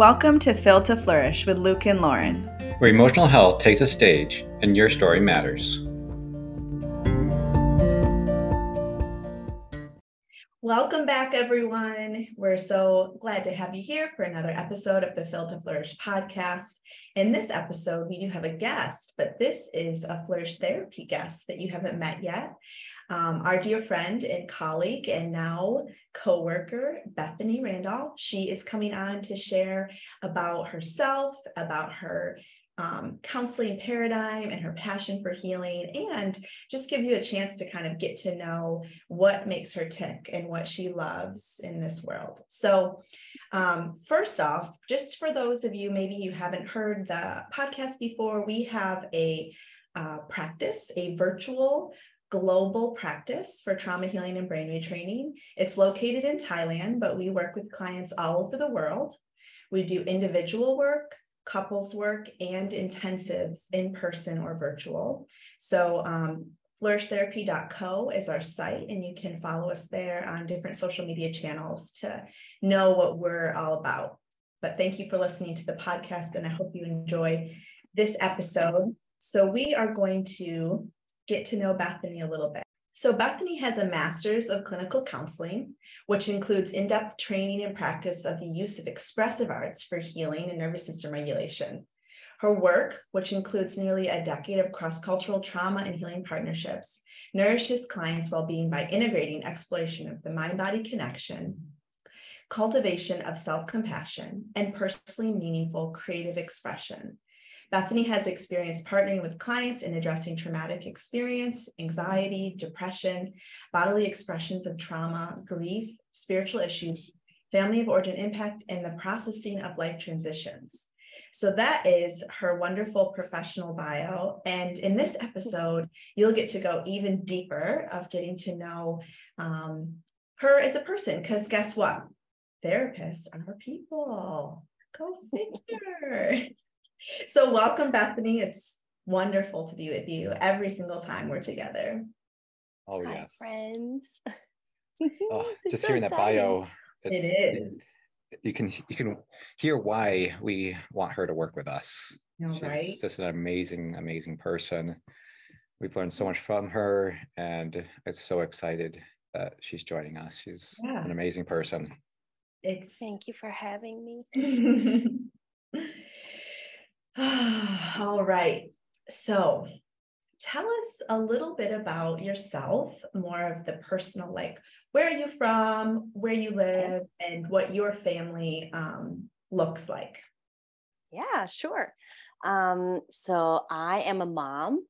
Welcome to Phil to Flourish with Luke and Lauren, where emotional health takes a stage and your story matters. Welcome back, everyone. We're so glad to have you here for another episode of the Phil to Flourish podcast. In this episode, we do have a guest, but this is a Flourish Therapy guest that you haven't met yet um, our dear friend and colleague and now co-worker bethany randolph. She is coming on to share about herself about her um, counseling paradigm and her passion for healing and just give you a chance to kind of get to know what makes her tick and what she loves in this world. So um, first off just for those of you maybe you haven't heard the podcast before we have a uh, practice, a virtual global practice for trauma healing and brain retraining. It's located in Thailand, but we work with clients all over the world. We do individual work, couples work, and intensives in person or virtual. So, um, flourishtherapy.co is our site, and you can follow us there on different social media channels to know what we're all about. But thank you for listening to the podcast, and I hope you enjoy this episode. So, we are going to get to know Bethany a little bit. So, Bethany has a master's of clinical counseling, which includes in depth training and practice of the use of expressive arts for healing and nervous system regulation. Her work, which includes nearly a decade of cross cultural trauma and healing partnerships, nourishes clients' well being by integrating exploration of the mind body connection, cultivation of self compassion, and personally meaningful creative expression Bethany has experience partnering with clients in addressing traumatic experience, anxiety, depression, bodily expressions of trauma, grief, spiritual issues, family of origin impact, and the processing of life transitions. So that is her wonderful professional bio. And in this episode, you'll get to go even deeper of getting to know um, her as a person. Because guess what? Therapists are people. Go figure. So, welcome, Bethany. It's wonderful to be with you every single time we're together. Oh, Hi, yes. friends. oh, just so hearing exciting. that bio. It is. You can you can hear why we want her to work with us. No, She's right? just an amazing, amazing person. We've learned so much from her, and it's so excited that she's joining us. She's yeah. an amazing person. It's thank you for having me. All right. So tell us a little bit about yourself, more of the personal, like where are you from, where you live, and what your family um, looks like. Yeah, sure. Um, so I am a mom.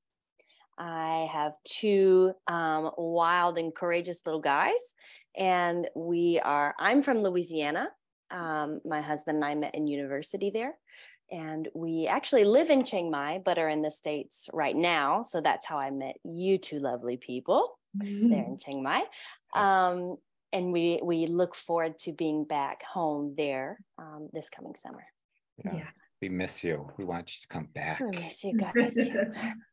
I have two um, wild and courageous little guys, and we are. I'm from Louisiana. Um, my husband and I met in university there and we actually live in Chiang Mai, but are in the States right now. So that's how I met you two lovely people mm-hmm. there in Chiang Mai. Um, and we we look forward to being back home there um, this coming summer. Yeah. yeah. We miss you. We want you to come back. We miss you. God miss you.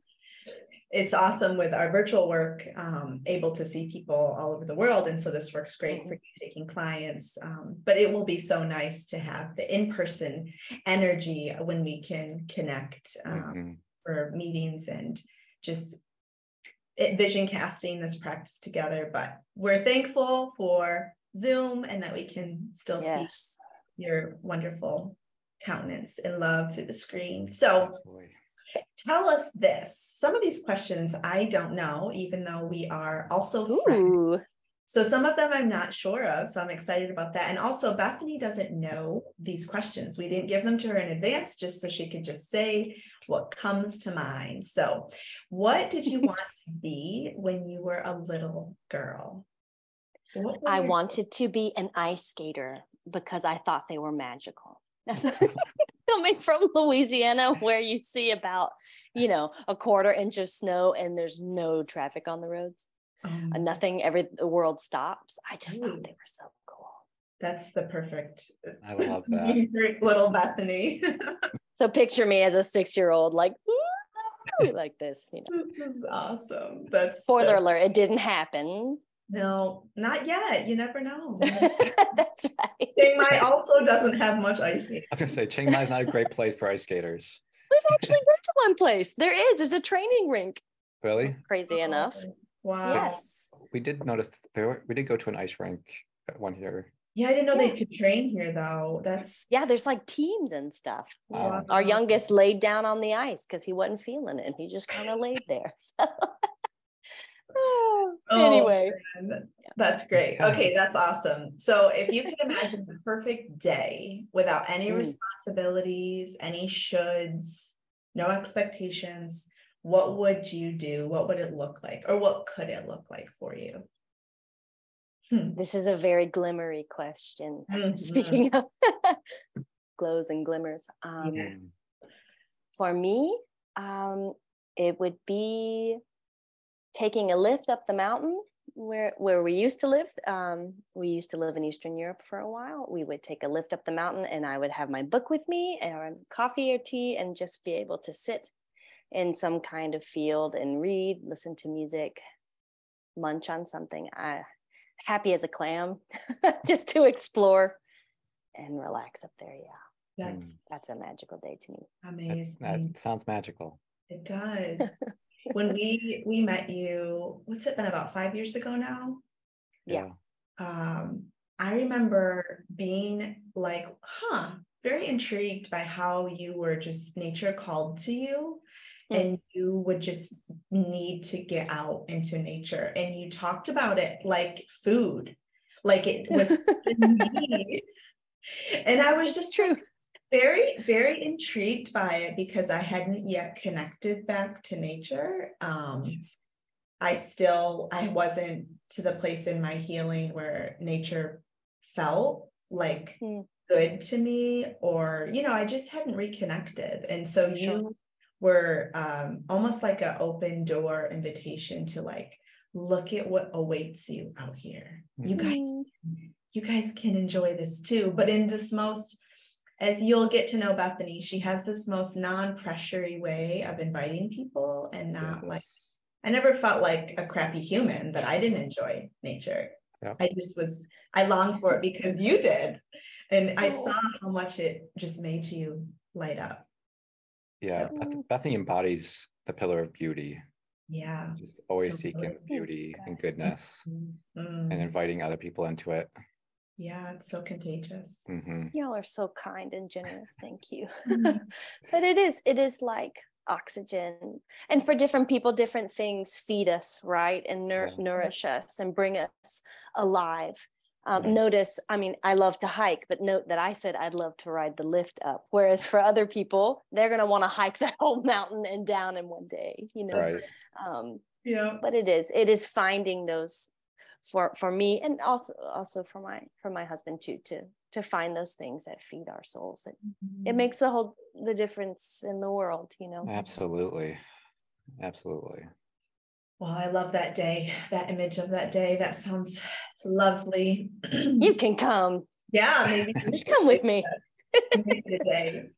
it's awesome with our virtual work, um, able to see people all over the world. And so this works great for mm-hmm. taking clients. Um, but it will be so nice to have the in person energy when we can connect um, mm-hmm. for meetings and just vision casting this practice together. But we're thankful for Zoom and that we can still yes. see your wonderful countenance and love through the screen. So, Absolutely Tell us this. Some of these questions I don't know, even though we are also Ooh. friends. So some of them I'm not sure of. So I'm excited about that. And also, Bethany doesn't know these questions. We didn't give them to her in advance just so she could just say what comes to mind. So, what did you want to be when you were a little girl? I wanted to be an ice skater because I thought they were magical. That's coming from Louisiana, where you see about, you know, a quarter inch of snow and there's no traffic on the roads. Um, nothing, every the world stops. I just thought they were so cool. That's the perfect. I love that. little Bethany. so picture me as a six-year-old, like like this. You know, this is awesome. That's spoiler so- alert. It didn't happen No, not yet. You never know. That's right. Chiang Mai also doesn't have much ice skating. I was gonna say Chiang Mai is not a great place for ice skaters. We've actually been to one place. There is. There's a training rink. Really? Crazy oh, enough. Wow. Yes. We did notice there were, we did go to an ice rink one here. Yeah, I didn't know Yeah. they could train here though. That's Yeah, there's like teams and stuff. Wow. Um, Our youngest laid down on the ice because he wasn't feeling it. He just kind of laid there. Oh, Oh, anyway, man, That's great. Okay, that's awesome. So if you can imagine the perfect day without any Mm. responsibilities, any shoulds, no expectations, what would you do? What would it look like? Or what could it look like for you? Hmm. this is a very glimmery question. Mhm. Speaking of glows and glimmers, um, Yeah. For me, um, it would be taking a lift up the mountain where where we used to live. Um, we used to live in Eastern Europe for a while. We would take a lift up the mountain, and I would have my book with me and coffee or tea, and just be able to sit in some kind of field and read, listen to music, munch on something. I happy as a clam, just to explore and relax up there. Yeah, That's that's a magical day to me. That, amazing. that sounds magical. It does. when we we met you, what's it been about five years ago now? Yeah. um, I remember being like, huh, very intrigued by how you were just nature called to you. Mm. And you would just need to get out into nature. And you talked about it like food, like it was. And I was just true. Very, very intrigued by it because I hadn't yet connected back to nature. Um, I still, I wasn't to the place in my healing where nature felt like Hmm. good to me, or, you know, I just hadn't reconnected. And so Sure. you were um, almost like an open door invitation to like, look at what awaits you out here. You guys Mm. you guys can enjoy this too. But in this most, as you'll get to know Bethany, she has this most non-pressury way of inviting people and not like I never felt like a crappy human that I didn't enjoy nature. Yeah. I just was I longed for it because you did. And I saw how much it just made you light up. Yeah, So- Beth- Bethany embodies the pillar of beauty, Yeah. just always seeking beauty and goodness Mm, and inviting other people into it. Yeah, it's so contagious. hmm Y'all are so kind and generous. Thank you. Mhm. but it is, it is like oxygen. And for different people, different things feed us, right? And nour- Yeah. nourish us and bring us alive. Um, Yeah. Notice, I mean, I love to hike, but note that I said I'd love to ride the lift up. Whereas for other people, they're going to want to hike that whole mountain and down in one day, you know? Right. Um, Yeah. but it is it is finding those for for me and also also for my for my husband too to to find those things that feed our souls it, it Mm-hmm. makes the whole the difference in the world you know Absolutely. Absolutely. Well, I love that day, that image of that day. That sounds lovely. you can come yeah, maybe just come with me make it a day.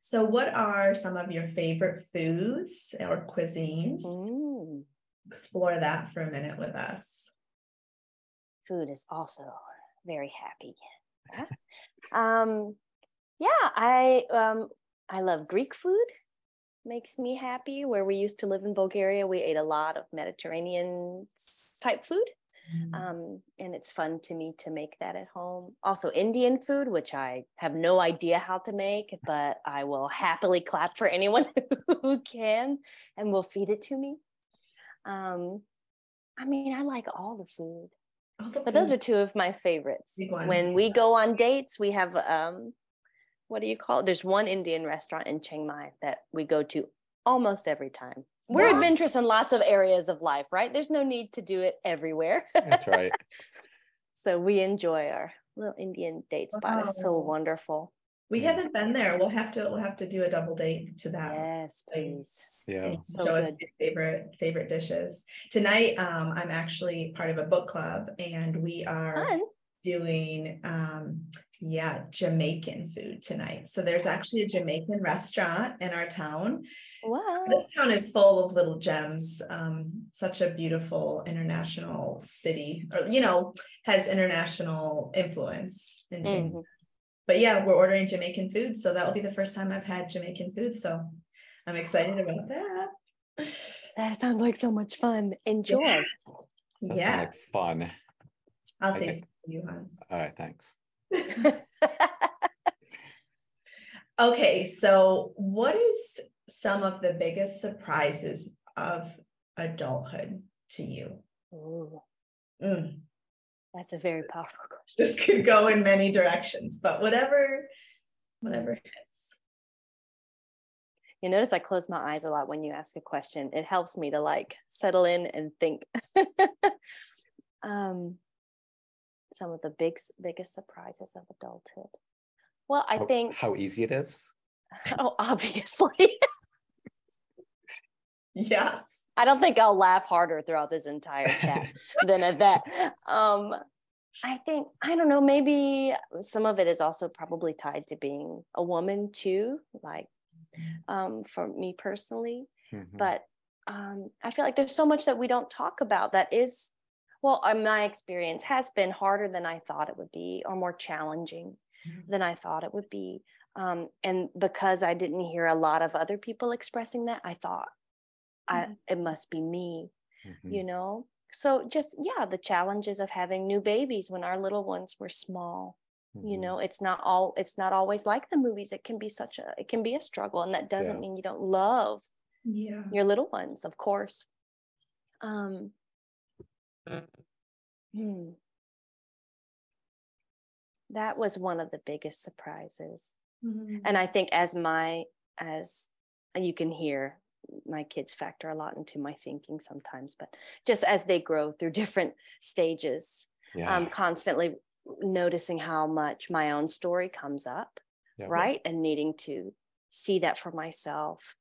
So, what are some of your favorite foods or cuisines? Mm, Explore that for a minute with us. food is also very happy Yeah. um yeah i um i love greek food makes me happy where we used to live in bulgaria we ate a lot of mediterranean type food Mm. um, and it's fun to me to make that at home. Also, Indian food, which I have no idea how to make, but I will happily clap for anyone who can and will feed it to me. Um, I mean, I like all the food, All the but those are two of my favorites. When we go on dates, we have um, what do you call it? There's one Indian restaurant in Chiang Mai that we go to almost every time. We're Wow. adventurous in lots of areas of life, right? There's no need to do it everywhere. That's right. So we enjoy our little Indian date spot. It's so wonderful. We Yeah. haven't been there. We'll have to. We'll have to do a double date to that. Yes, please. Yeah. It's so good. favorite favorite dishes tonight. Um, I'm actually part of a book club, and we are Fun. doing um, yeah, Jamaican food tonight. So there's actually a Jamaican restaurant in our town. Wow. This town is full of little gems. Um, such a beautiful international city, or you know, has international influence in Jamaica. Mm-hmm. But yeah, we're ordering Jamaican food. So that'll be the first time I've had Jamaican food. So I'm excited about that. That sounds like so much fun. Enjoy. Yeah. yeah. like fun. I'll say you, hon. All right, thanks. okay, so what is some of the biggest surprises of adulthood to you? Mm. That's a very powerful question. This could go in many directions, but whatever, whatever hits. You notice I close my eyes a lot when you ask a question. It helps me to like settle in and think. um, some of the big biggest surprises of adulthood? Well, I how, think how easy it is. Oh, obviously. yes. I don't think I'll laugh harder throughout this entire chat than at that. Um, I think I don't know. Maybe some of it is also probably tied to being a woman too. Like um, for me personally, mm-hmm. but um, I feel like there's so much that we don't talk about that is well uh, my experience has been harder than i thought it would be or more challenging mm-hmm. than i thought it would be um, and because i didn't hear a lot of other people expressing that i thought. I, it must be me mm-hmm. you know so just yeah the challenges of having new babies when our little ones were small you mm-hmm. know it's not all it's not always like the movies it can be such a it can be a struggle and that doesn't yeah. mean you don't love yeah your little ones of course um Hmm. That was one of the biggest surprises. Mm-hmm. And I think as my, as you can hear, my kids factor a lot into my thinking sometimes, but just as they grow through different stages, yeah. I'm constantly noticing how much my own story comes up, yeah. right? And needing to see that for myself,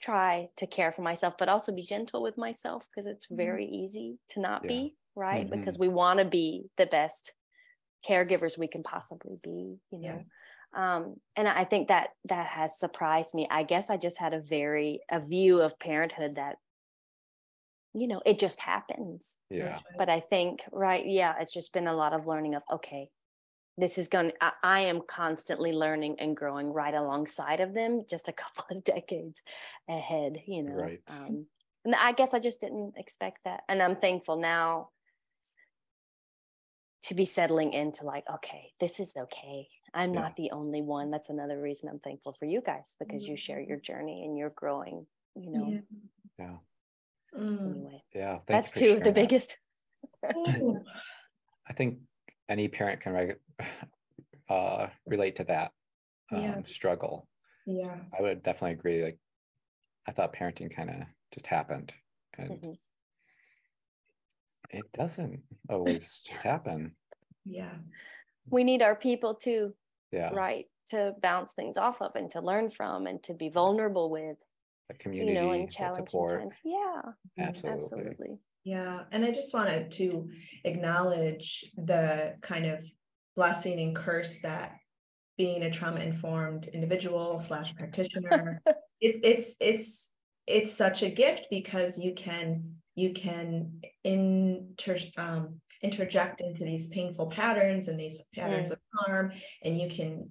try to care for myself, but also be gentle with myself because it's mm-hmm. very mm-hmm. easy to not yeah. be right mm-hmm. because we want to be the best caregivers we can possibly be you know yes. Um and i think that that has surprised me. I guess i just had a very a view of parenthood that you know it just happens. Yeah. But i think right yeah it's just been a lot of learning of okay this is going I, I am constantly learning and growing right alongside of them just a couple of decades ahead you know? Right. Um and i guess i just didn't expect that. And i'm thankful now to be settling into like okay this is okay i'm yeah. not the only one that's another reason i'm thankful for you guys because mm-hmm. you share your journey and you're growing you know yeah, yeah. Mm. anyway yeah that's two of the biggest i think any parent can uh, relate to that um, yeah. struggle yeah i would definitely agree like i thought parenting kind of just happened and mm-hmm it doesn't always just happen. Yeah. Mm. We need our people too. Yeah. Right. To bounce things off of and to learn from and to be vulnerable with. A community, you know, in challenging support. times. Yeah. Mm-hmm. Absolutely. Absolutely. Yeah. And I just wanted to acknowledge the kind of blessing and curse that being a trauma informed individual slash practitioner it's it's it's it's such a gift because you can you can inter, um, interject into these painful patterns and these patterns mm. of harm, and you can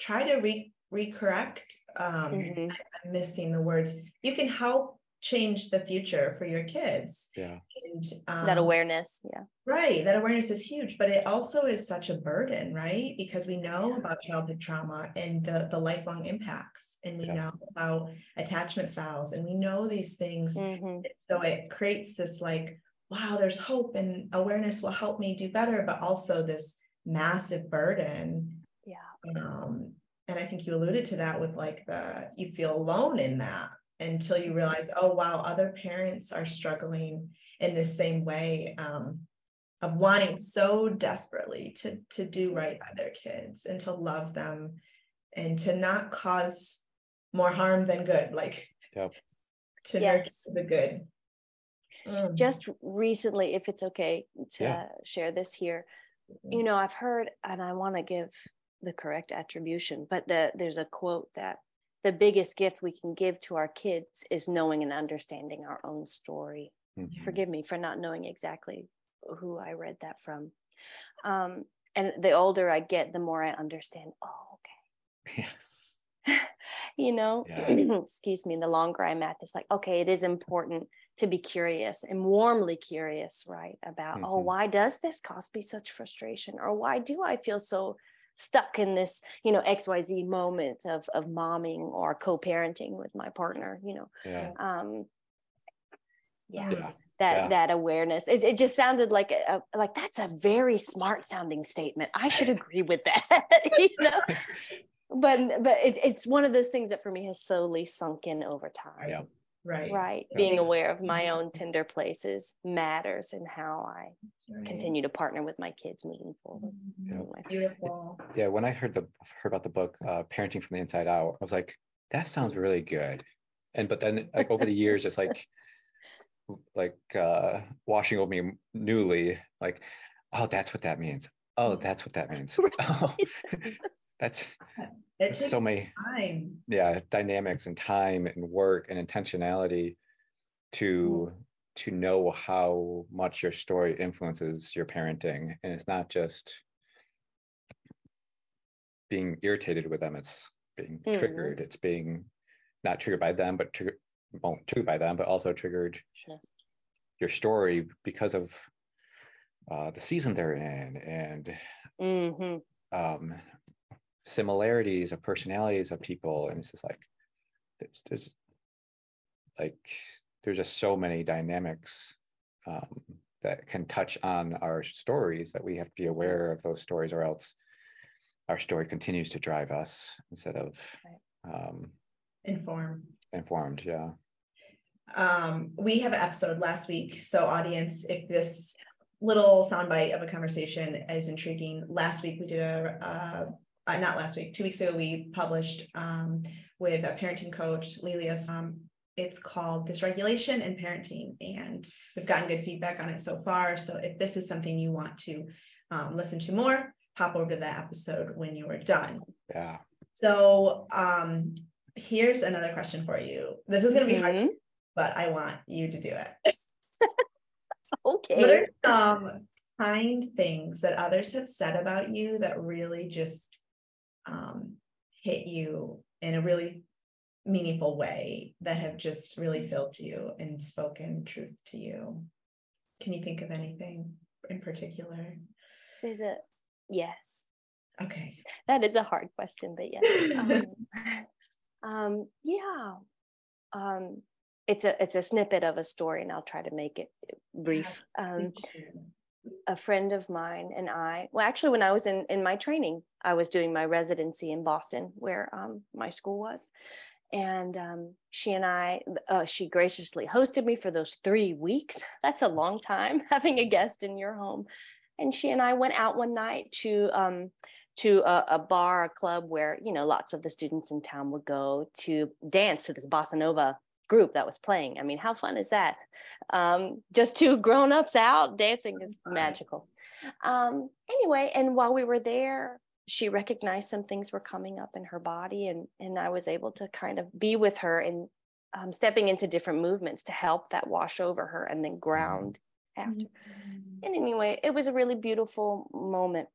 try to re- recorrect. Um, mm-hmm. I'm missing the words. You can help change the future for your kids. Yeah. And um, that awareness. Yeah. Right. That awareness is huge, but it also is such a burden, right? Because we know yeah. about childhood trauma and the, the lifelong impacts, and we yeah. know about attachment styles, and we know these things. Mm-hmm. So it creates this like, wow, there's hope and awareness will help me do better, but also this massive burden. Yeah. Um, and I think you alluded to that with like the you feel alone in that until you realize, oh, wow, other parents are struggling in the same way um, of wanting so desperately to, to do right by their kids and to love them and to not cause more harm than good, like yep. to yes. the good. Mm. Just recently, if it's okay to yeah. share this here, you know, I've heard, and I want to give the correct attribution, but the, there's a quote that the biggest gift we can give to our kids is knowing and understanding our own story. Mm-hmm. Forgive me for not knowing exactly who I read that from. Um, and the older I get, the more I understand. Oh, okay. Yes. you know, yeah. excuse me. The longer I'm at this, like, okay, it is important to be curious and warmly curious, right? About, oh, mm-hmm. oh, why does this cause me such frustration? Or why do I feel so stuck in this, you know, XYZ moment of of momming or co-parenting with my partner, you know. Yeah. Um yeah. yeah. That yeah. that awareness. It, it just sounded like a, like that's a very smart sounding statement. I should agree with that. you know? but but it, it's one of those things that for me has slowly sunk in over time. Yeah right right yeah. being aware of my mm-hmm. own tender places matters and how i right. continue to partner with my kids moving forward mm-hmm. yeah. beautiful yeah when i heard the heard about the book uh, parenting from the inside out i was like that sounds really good and but then like over the years it's like like uh washing over me newly like oh that's what that means oh that's what that means right. oh, that's so many time. yeah dynamics and time and work and intentionality to mm. to know how much your story influences your parenting and it's not just being irritated with them it's being mm. triggered it's being not triggered by them but triggered well, triggered by them but also triggered sure. your story because of uh, the season they're in and mm-hmm. um, similarities of personalities of people and it's just like there's, there's like there's just so many dynamics um, that can touch on our stories that we have to be aware of those stories or else our story continues to drive us instead of um, inform informed yeah um, we have an episode last week so audience if this little soundbite of a conversation is intriguing last week we did a, uh, not last week, two weeks ago, we published um, with a parenting coach, Lilia. Um, it's called Dysregulation and Parenting, and we've gotten good feedback on it so far. So if this is something you want to um, listen to more, pop over to that episode when you are done. Yeah. So um, here's another question for you. This is going to be mm-hmm. hard, but I want you to do it. okay. What are some kind things that others have said about you that really just um, hit you in a really meaningful way that have just really filled you and spoken truth to you? Can you think of anything in particular? There's a yes. Okay. That is a hard question, but yes. um, um, yeah. Um, it's a it's a snippet of a story, and I'll try to make it brief. Um, a friend of mine and I, well, actually, when I was in, in my training, I was doing my residency in Boston, where um, my school was. And um, she and I, uh, she graciously hosted me for those three weeks. That's a long time having a guest in your home. And she and I went out one night to um, to a, a, bar, a club where you know lots of the students in town would go to dance to this bossa nova group that was playing. I mean, how fun is that? Um, just two grown-ups out dancing is magical. Um, anyway, and while we were there, she recognized some things were coming up in her body, and and I was able to kind of be with her and um, stepping into different movements to help that wash over her and then ground after. Mm-hmm. And anyway, it was a really beautiful moment.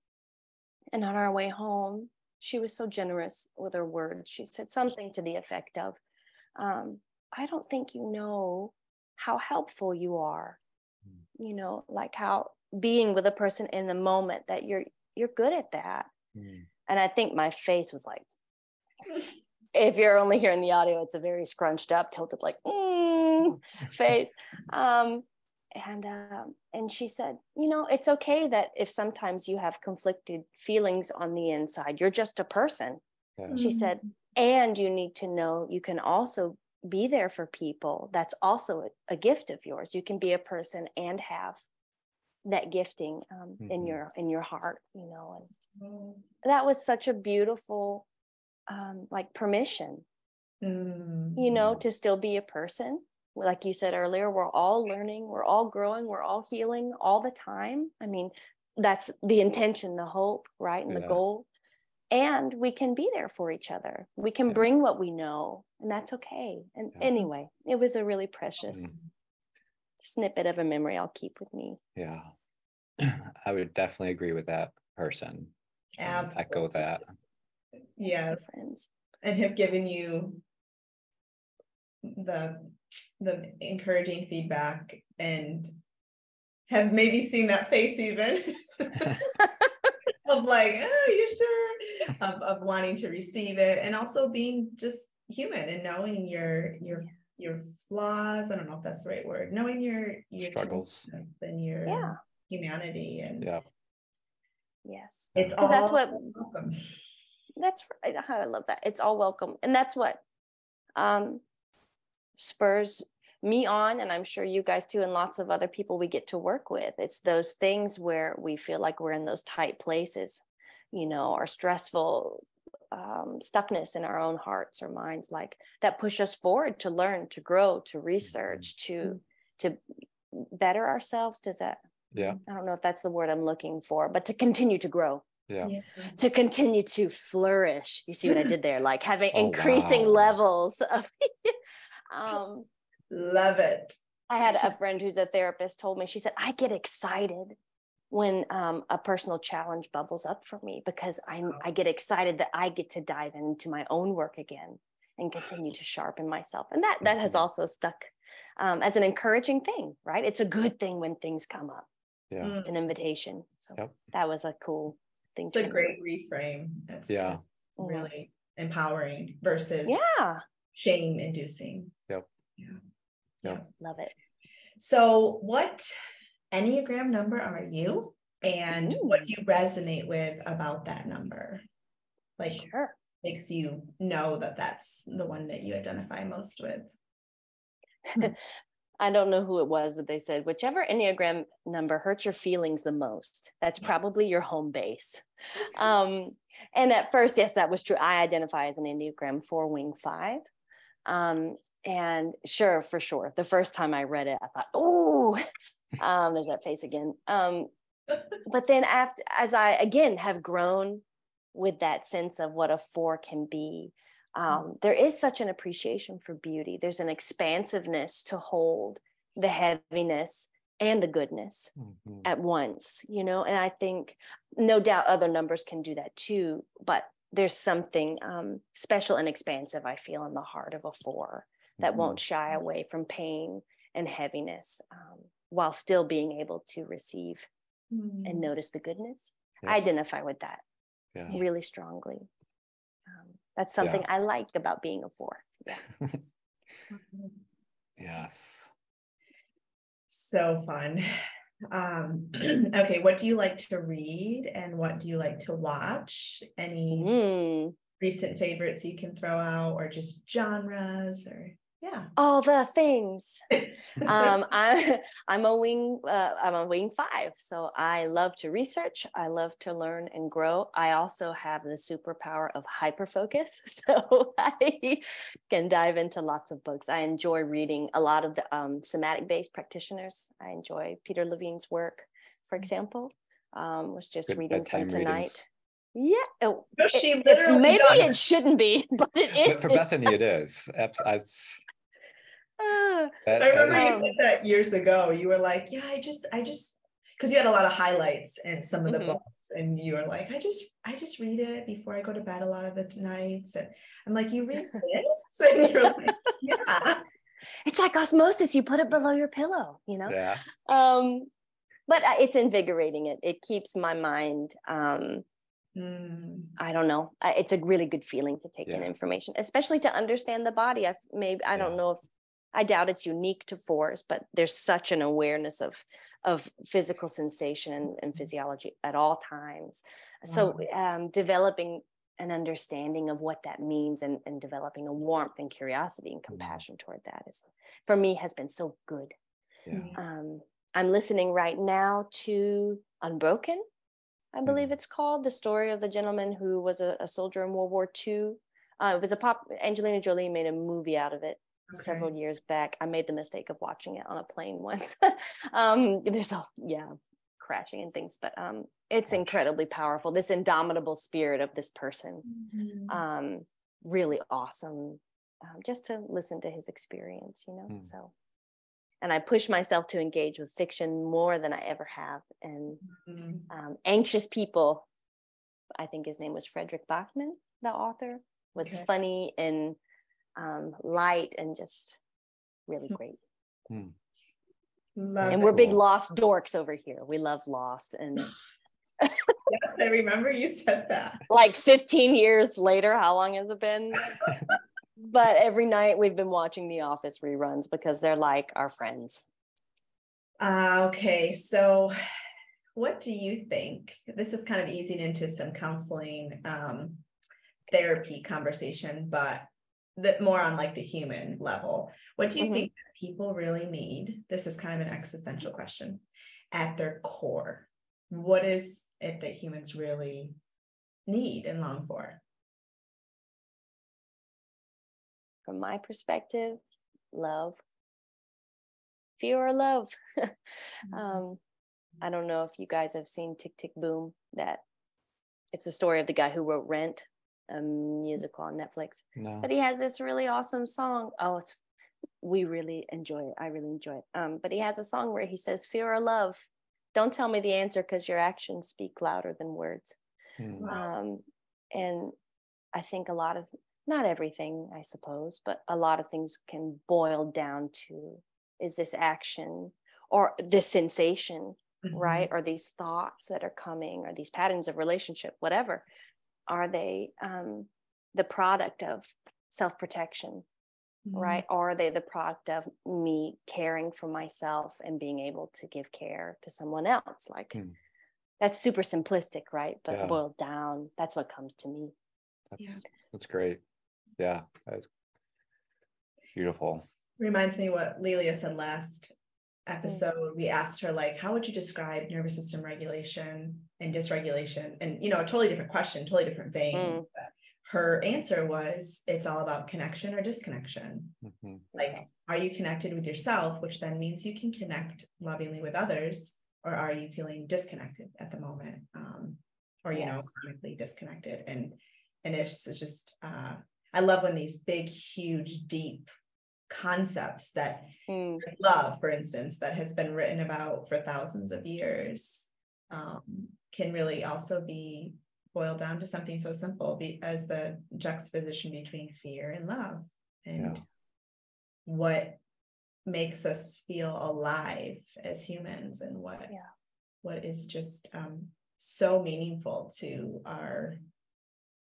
And on our way home, she was so generous with her words. She said something to the effect of, um, I don't think you know how helpful you are. Mm. You know, like how being with a person in the moment that you're you're good at that. Mm. And I think my face was like if you're only hearing the audio, it's a very scrunched up, tilted like mm, face. Um, and um, and she said, you know, it's okay that if sometimes you have conflicted feelings on the inside, you're just a person. Yeah. She said, mm. and you need to know you can also be there for people that's also a, a, gift of yours you can be a person and have that gifting um, mm-hmm. in your in your heart you know and mm. that was such a beautiful um, like permission mm-hmm. you know to still be a person like you said earlier we're all learning we're all growing we're all healing all the time i mean that's the intention, the hope, right? And the goal. And we can be there for each other. We can Yeah. bring what we know, and that's okay. And Yeah. anyway, it was a really precious Mm. snippet of a memory I'll keep with me. Yeah. I would definitely agree with that person. and Echo that. my Yes. friends. And have given you the the encouraging feedback and have maybe seen that face even of like, oh, you sure? Of, of wanting to receive it and also being just human and knowing your your your flaws. I don't know if that's the right word. Knowing your your Struggles. and your Yeah. humanity and Yeah. Yes. it's Because that's what welcome. that's right. I love that. It's all welcome. And that's what um spurs me on and I'm sure you guys too and lots of other people we get to work with. It's those things where we feel like we're in those tight places, you know, or stressful um, stuckness in our own hearts or minds like that push us forward to learn to grow to research to to better ourselves does that Yeah. i don't know if that's the word i'm looking for but to continue to grow Yeah. Yeah. to continue to flourish. You see what I did there? Like having Oh, increasing wow. levels of. um, Love it. I had a friend who's a therapist told me, she said, I get excited when um, a personal challenge bubbles up for me because I'm, I get excited that I get to dive into my own work again and continue to sharpen myself. And that, that has Mhm. also stuck um, as an encouraging thing, right? It's a good thing when things come up. Yeah. Mm, It's an invitation. So Yep. that was a cool thing. It's a to great reframe. It's Yeah. Mhm. really empowering versus Yeah. shame inducing. Yep. Yeah. Yeah. Love it. So what Enneagram number are you? And what do you resonate with about that number? Like Sure. makes you know that that's the one that you identify most with. I don't know who it was, but they said whichever Enneagram number hurts your feelings the most, that's probably your home base. Um, and at first, yes, that was true. I identify as an Enneagram four wing five. Um, and sure, for sure. The first time I read it, I thought, oh, um, there's that face again. Um, but then after as I again have grown with that sense of what a four can be, um, there is such an appreciation for beauty. There's an expansiveness to hold the heaviness and the goodness Mhm. at once, you know. And I think no doubt other numbers can do that too, but there's something um, special and expansive I feel in the heart of a four that won't shy away from pain and heaviness um, while still being able to receive and Mm. notice the goodness. Yeah. I identify with that Yeah. really strongly. Um, that's something I like about being a four. Yes. So fun. Um, okay, what do you like to read and what do you like to watch? Any Mm. recent favorites you can throw out or just genres or yeah. All the things. um, I'm I'm a wing uh, I'm a wing five, so I love to research. I love to learn and grow. I also have the superpower of hyper focus, so I can dive into lots of books. I enjoy reading a lot of the um, somatic based practitioners. I enjoy Peter Levine's work, for example. Um, was just Good reading some tonight. readings. Yeah, oh, No, it- she it- literally maybe does. it shouldn't be, but it is. But for Bethany, it is. Abs- it's- Ah, that- I remember that you said that years ago. You were like, yeah, I just, I just, because you had a lot of highlights and some of the Mhm. books, and you were like, I just, I just read it before I go to bed a lot of the nights, and I'm like, you read this, and you're like, yeah, it's like osmosis. You put it below your pillow, you know. yeah. um but uh, it's invigorating it it keeps my mind um Mm, i don't know it's a really good feeling to take in information especially to understand the body i maybe i don't know if i doubt it's unique to fours but there's such an awareness of of physical sensation and, and physiology at all times so um developing an understanding of what that means and, and developing a warmth and curiosity and compassion toward that is for me has been so good Yeah. um, I'm listening right now to Unbroken, I believe Mhm. it's called, the story of the gentleman who was a, a soldier in World War II. Uh, it was a pop. Angelina Jolie made a movie out of it several years back. I made the mistake of watching it on a plane once. um, there's a yeah, crashing and things but um it's incredibly powerful this indomitable spirit of this person Mhm. um really awesome um, just to listen to his experience you know Mm. so and i push myself to engage with fiction more than i ever have and Mhm. um, anxious people i think his name was frederick backman the author was Okay. funny and um, light and just really Hmm. great Love and it. we're big lost dorks over here we love lost and Yes, I remember you said that. like 15 years later how long has it been but every night we've been watching the office reruns because they're like our friends Uh, okay, so what do you think? This is kind of easing into some counseling, um, therapy conversation, but that more on like the human level. What do you Mhm. think that people really need? This is kind of an existential question at their core. What is it that humans really need and long for? from my perspective love fear or love um i don't know if you guys have seen tick tick boom that it's the story of the guy who wrote rent a musical on netflix No. but he has this really awesome song oh it's we really enjoy it i really enjoy it um but he has a song where he says fear or love don't tell me the answer because your actions speak louder than words Mm. Um, and I think a lot of not everything, I suppose, but a lot of things can boil down to is this action or this sensation, Mhm. right? Or these thoughts that are coming or these patterns of relationship, whatever, are they um, the product of self protection, Mhm. right? Or are they the product of me caring for myself and being able to give care to someone else? Like Hmm. that's super simplistic, right? But Yeah. boiled down, that's what comes to me. That's Yeah. that's great. Yeah, that's beautiful. Reminds me what Lelia said last episode. We asked her, like, how would you describe nervous system regulation and dysregulation? And, you know, a totally different question, totally different vein. Mm. But Her answer was, it's all about connection or disconnection. Mhm. Like, are you connected with yourself, which then means you can connect lovingly with others, or are you feeling disconnected at the moment? Um, or, you know, Yes. chronically disconnected. And, and it's it's just, uh, I love when these big, huge, deep concepts that Mm, love, for instance, that has been written about for thousands of years, um, can really also be boiled down to something so simple be, as the juxtaposition between fear and love and Yeah. what makes us feel alive as humans and what Yeah. what is just um, so meaningful to our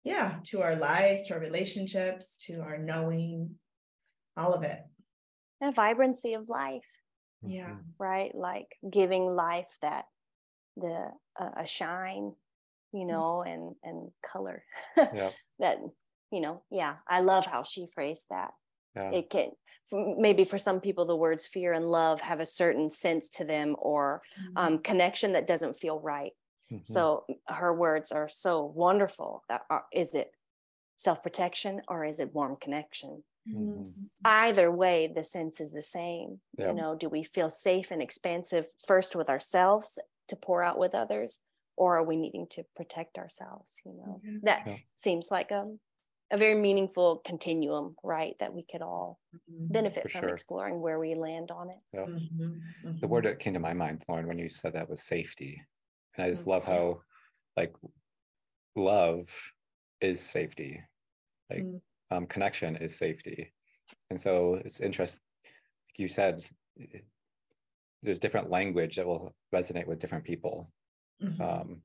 yeah to our lives to our relationships to our knowing all of it a vibrancy of life, yeah Mhm. right? Like giving life that the uh, a shine, you know, and and color. Yep. that you know, yeah. I love how she phrased that. Yeah. It can maybe for some people the words fear and love have a certain sense to them or um, connection that doesn't feel right. Mhm. So her words are so wonderful. That are, is it self protection or is it warm connection? Mhm. Either way, the sense is the same. Yeah. You know, do we feel safe and expansive first with ourselves to pour out with others, or are we needing to protect ourselves? You know, Mhm. that Yeah. seems like a a very meaningful continuum, right? That we could all Mhm. benefit For from sure. exploring where we land on it. Yep. Mhm. The word that came to my mind, Lauren, when you said that was safety. And I just love how like love is safety. Like. Um connection is safety. And so it's interesting. Like you said, there's different language that will resonate with different people. Mhm. Um,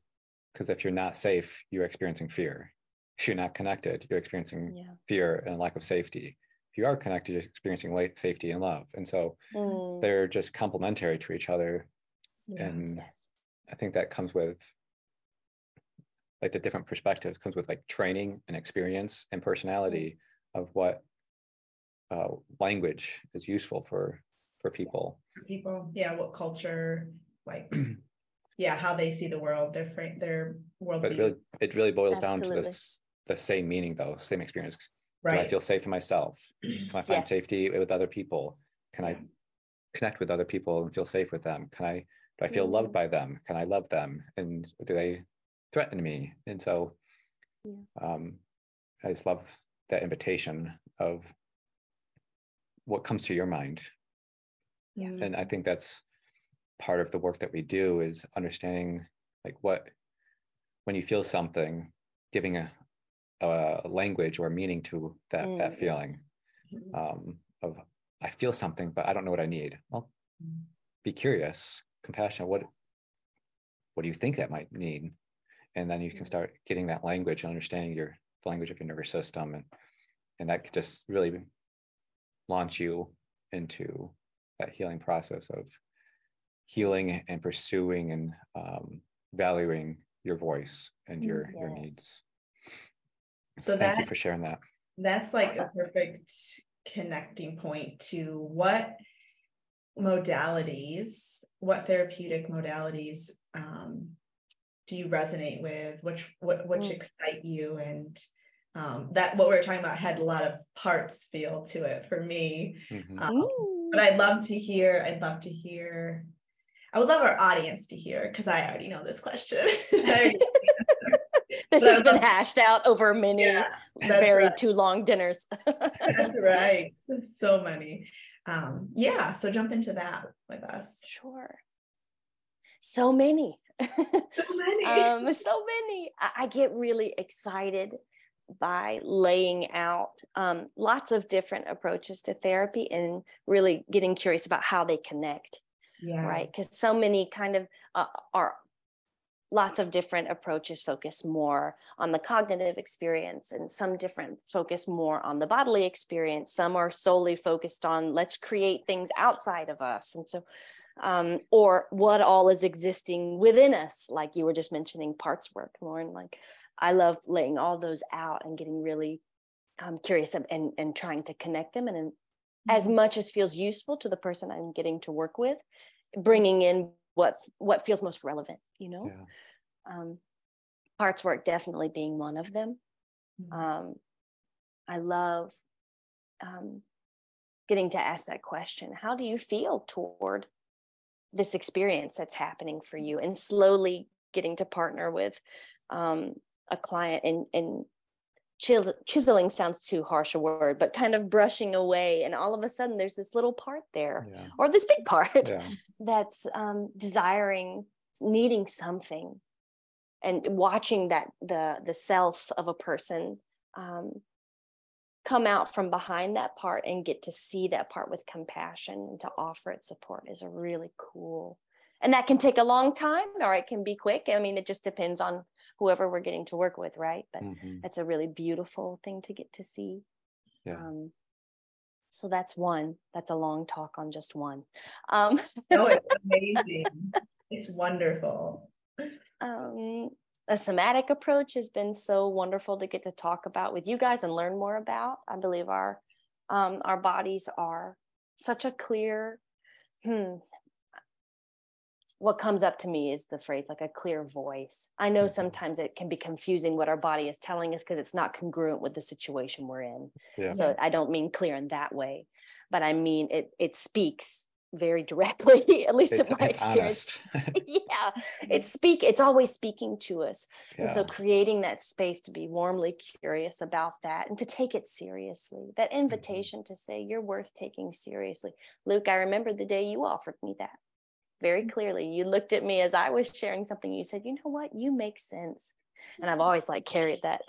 because if you're not safe, you're experiencing fear. If you're not connected, you're experiencing Yeah. fear and lack of safety. If you are connected, you're experiencing safety and love. And so Mm, they're just complementary to each other. Yeah. And yes. I think that comes with like the different perspectives comes with like training and experience and personality of what uh, language is useful for for people. For people yeah what culture like yeah how they see the world their frame their world But it really it really boils down to this the same meaning though, same experience. Do I feel safe in myself? Can I find Yes. safety with other people? Can Yeah. I connect with other people and feel safe with them? Can I Do I feel loved Mm. by them? Can I love them? And do they threaten me? And so Yeah. um, I just love that invitation of what comes to your mind. Mm. And I think that's part of the work that we do is understanding like what when you feel something, giving a, a language or meaning to that Mm, that feeling Mm-hmm. um, of I feel something, but I don't know what I need. Well, be curious, compassionate. What what do you think that might need? And then you can start getting that language and understanding your the language of your nervous system, and and that could just really launch you into that healing process of healing and pursuing and um, valuing your voice and your your needs. So Thank you for sharing that. That's like a perfect connecting point to what modalities, what therapeutic modalities um, do you resonate with? Which what which Mm. excite you? And um, that what we are talking about had a lot of parts feel to it for me. Mhm. Um, but I'd love to hear. I'd love to hear. I would love our audience to hear because I already know this question. this but I has been love- hashed out over many Yeah, very right. too long dinners. That's right. So many. Um, yeah, so jump into that with us. Sure. So many. So many. um, so many. I, I get really excited by laying out um, lots of different approaches to therapy and really getting curious about how they connect, yeah. right? Because so many kind of uh, are lots of different approaches focus more on the cognitive experience and some different focus more on the bodily experience some are solely focused on let's create things outside of us and so um, or what all is existing within us like you were just mentioning parts work lauren like i love laying all those out and getting really um, curious and, and, and trying to connect them and, and as Mhm. much as feels useful to the person i'm getting to work with bringing in what what feels most relevant you know Yeah. um, parts work definitely being one of them Mhm. um, i love um, getting to ask that question how do you feel toward this experience that's happening for you and slowly getting to partner with um, a client and and chis- chiseling sounds too harsh a word but kind of brushing away and all of a sudden there's this little part there Yeah. or this big part Yeah. that's um, desiring needing something and watching that the the self of a person um, come out from behind that part and get to see that part with compassion and to offer it support is a really cool and that can take a long time or it can be quick i mean it just depends on whoever we're getting to work with right but Mhm. that's a really beautiful thing to get to see Yeah. um, so that's one that's a long talk on just one um, No, it's amazing. it's wonderful. um, a somatic approach has been so wonderful to get to talk about with you guys and learn more about. I believe our um, our bodies are such a clear. Hmm, what comes up to me is the phrase like a clear voice. I know Mhm. sometimes it can be confusing what our body is telling us because it's not congruent with the situation we're in. Yeah. So I don't mean clear in that way, but I mean it it speaks very directly, at least It's, in my experience. yeah it's speak it's always speaking to us. And so creating that space to be warmly curious about that and to take it seriously that Mm-hmm. invitation to say you're worth taking seriously. Luke i remember the day you offered me that. Very Mm-hmm. clearly you looked at me as i was sharing something. You said you know what? You make sense. And i've always like carried that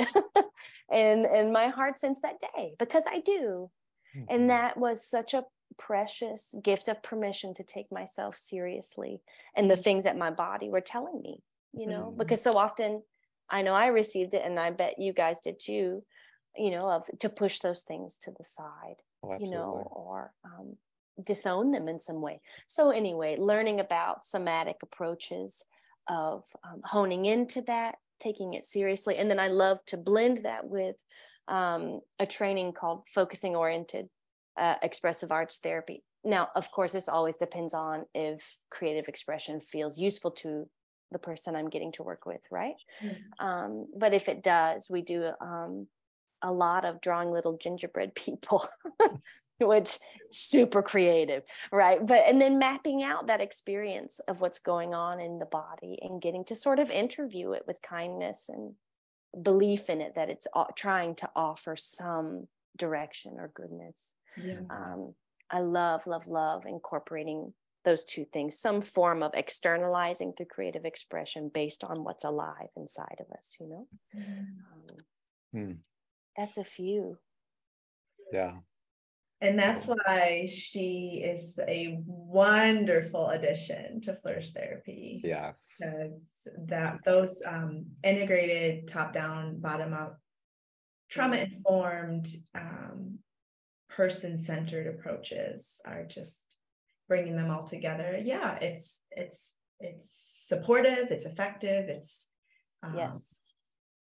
and in my heart since that day because i do. Mhm. and that was such a precious gift of permission to take myself seriously and the things that my body were telling me you know? Mhm. because so often i know i received it and i bet you guys did too you know of to push those things to the side Oh, you know or um, disown them in some way. So anyway learning about somatic approaches of um, honing into that taking it seriously and then i love to blend that with um, a training called focusing oriented uh, expressive arts therapy now of course this always depends on if creative expression feels useful to the person i'm getting to work with right Mhm. um, but if it does we do um, a lot of drawing little gingerbread people which super creative, right? But and then mapping out that experience of what's going on in the body and getting to sort of interview it with kindness and belief in it that it's trying to offer some direction or goodness. Yeah. Um, I love, love, love incorporating those two things some form of externalizing through creative expression based on what's alive inside of us, you know? Mm. Um, That's a few. Yeah. And that's why she is a wonderful addition to Flourish Therapy. Yes. Because that those um, integrated top down, bottom up, trauma informed, um, person centered approaches are just bringing them all together. Yeah, it's it's it's supportive, it's effective, it's um, yes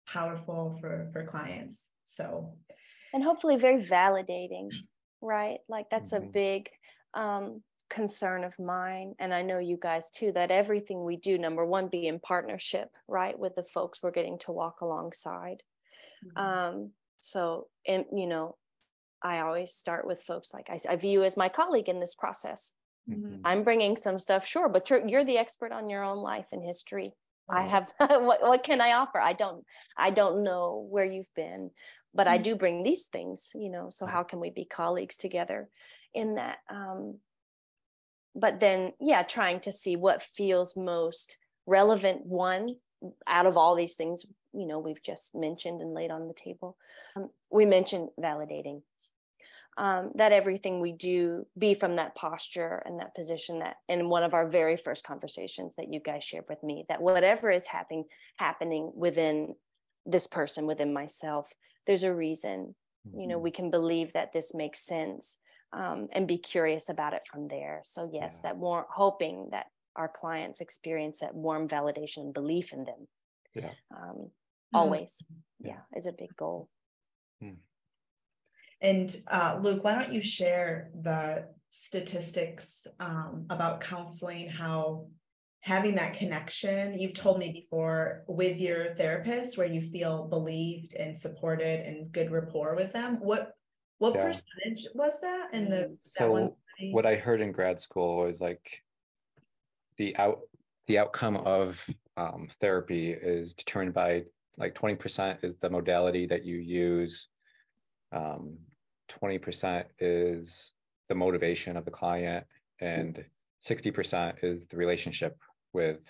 powerful for for clients. So and hopefully very validating right? Like that's mm-hmm. a big um, concern of mine. And I know you guys too, that everything we do, number one, be in partnership, right, with the folks we're getting to walk alongside. Mm-hmm. Um, so, and you know, I always start with folks like I, I view as my colleague in this process. Mm-hmm. I'm bringing some stuff, sure, but you're you're the expert on your own life and history. I have what what can I offer? I don't I don't know where you've been but I mm-hmm. do bring these things, you know, so how can we be colleagues together in that? Um, but then, yeah, trying to see what feels most relevant, one, out of all these things, you know, we've just mentioned and laid on the table. Um, we mentioned validating. Um, that everything we do be from that posture and that position that in one of our very first conversations that you guys shared with me that whatever is happening happening within this person within myself there's a reason you know mm-hmm. we can believe that this makes sense um, and be curious about it from there so yes yeah. that more hoping that our clients experience that warm validation and belief in them yeah um, always yeah. yeah is a big goal hmm. and uh, luke why don't you share the statistics um, about counseling how having that connection you've told me before with your therapist where you feel believed and supported and good rapport with them what what yeah. percentage was that in the so what i heard in grad school was like the out the outcome of um, therapy is determined by like 20% is the modality that you use um, 20% is the motivation of the client and 60% is the relationship with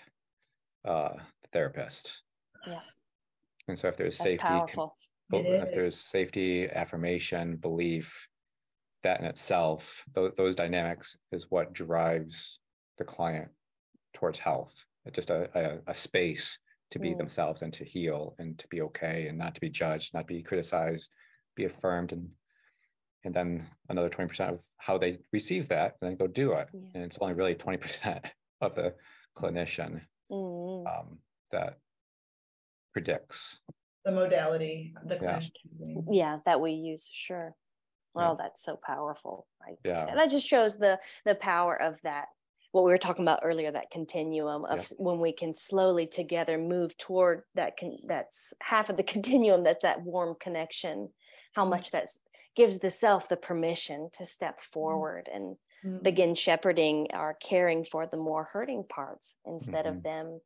uh, the therapist. Yeah. And so if there's That's safety, powerful. if there's safety, affirmation, belief, that in itself, th- those dynamics is what drives the client towards health. It's just a, a, a space to be mm. themselves and to heal and to be okay and not to be judged, not be criticized, be affirmed and and then another 20% of how they receive that and then go do it. Yeah. And it's only really 20% of the clinician mm. um, that predicts the modality the yeah. yeah that we use sure well yeah. that's so powerful right yeah and that just shows the the power of that what we were talking about earlier that continuum of yeah. when we can slowly together move toward that con- that's half of the continuum that's that warm connection how mm. much that gives the self the permission to step mm. forward and mm-hmm. begin shepherding or caring for the more hurting parts instead mm-hmm. of them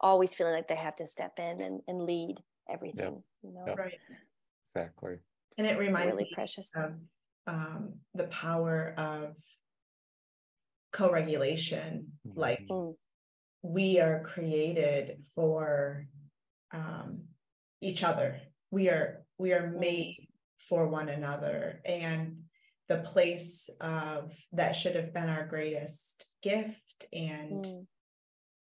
always feeling like they have to step in and, and lead everything yep. you know yep. right exactly and it reminds really me precious of um, the power of co-regulation mm-hmm. like mm. we are created for um, each other we are we are mm. made for one another and the place of that should have been our greatest gift and mm.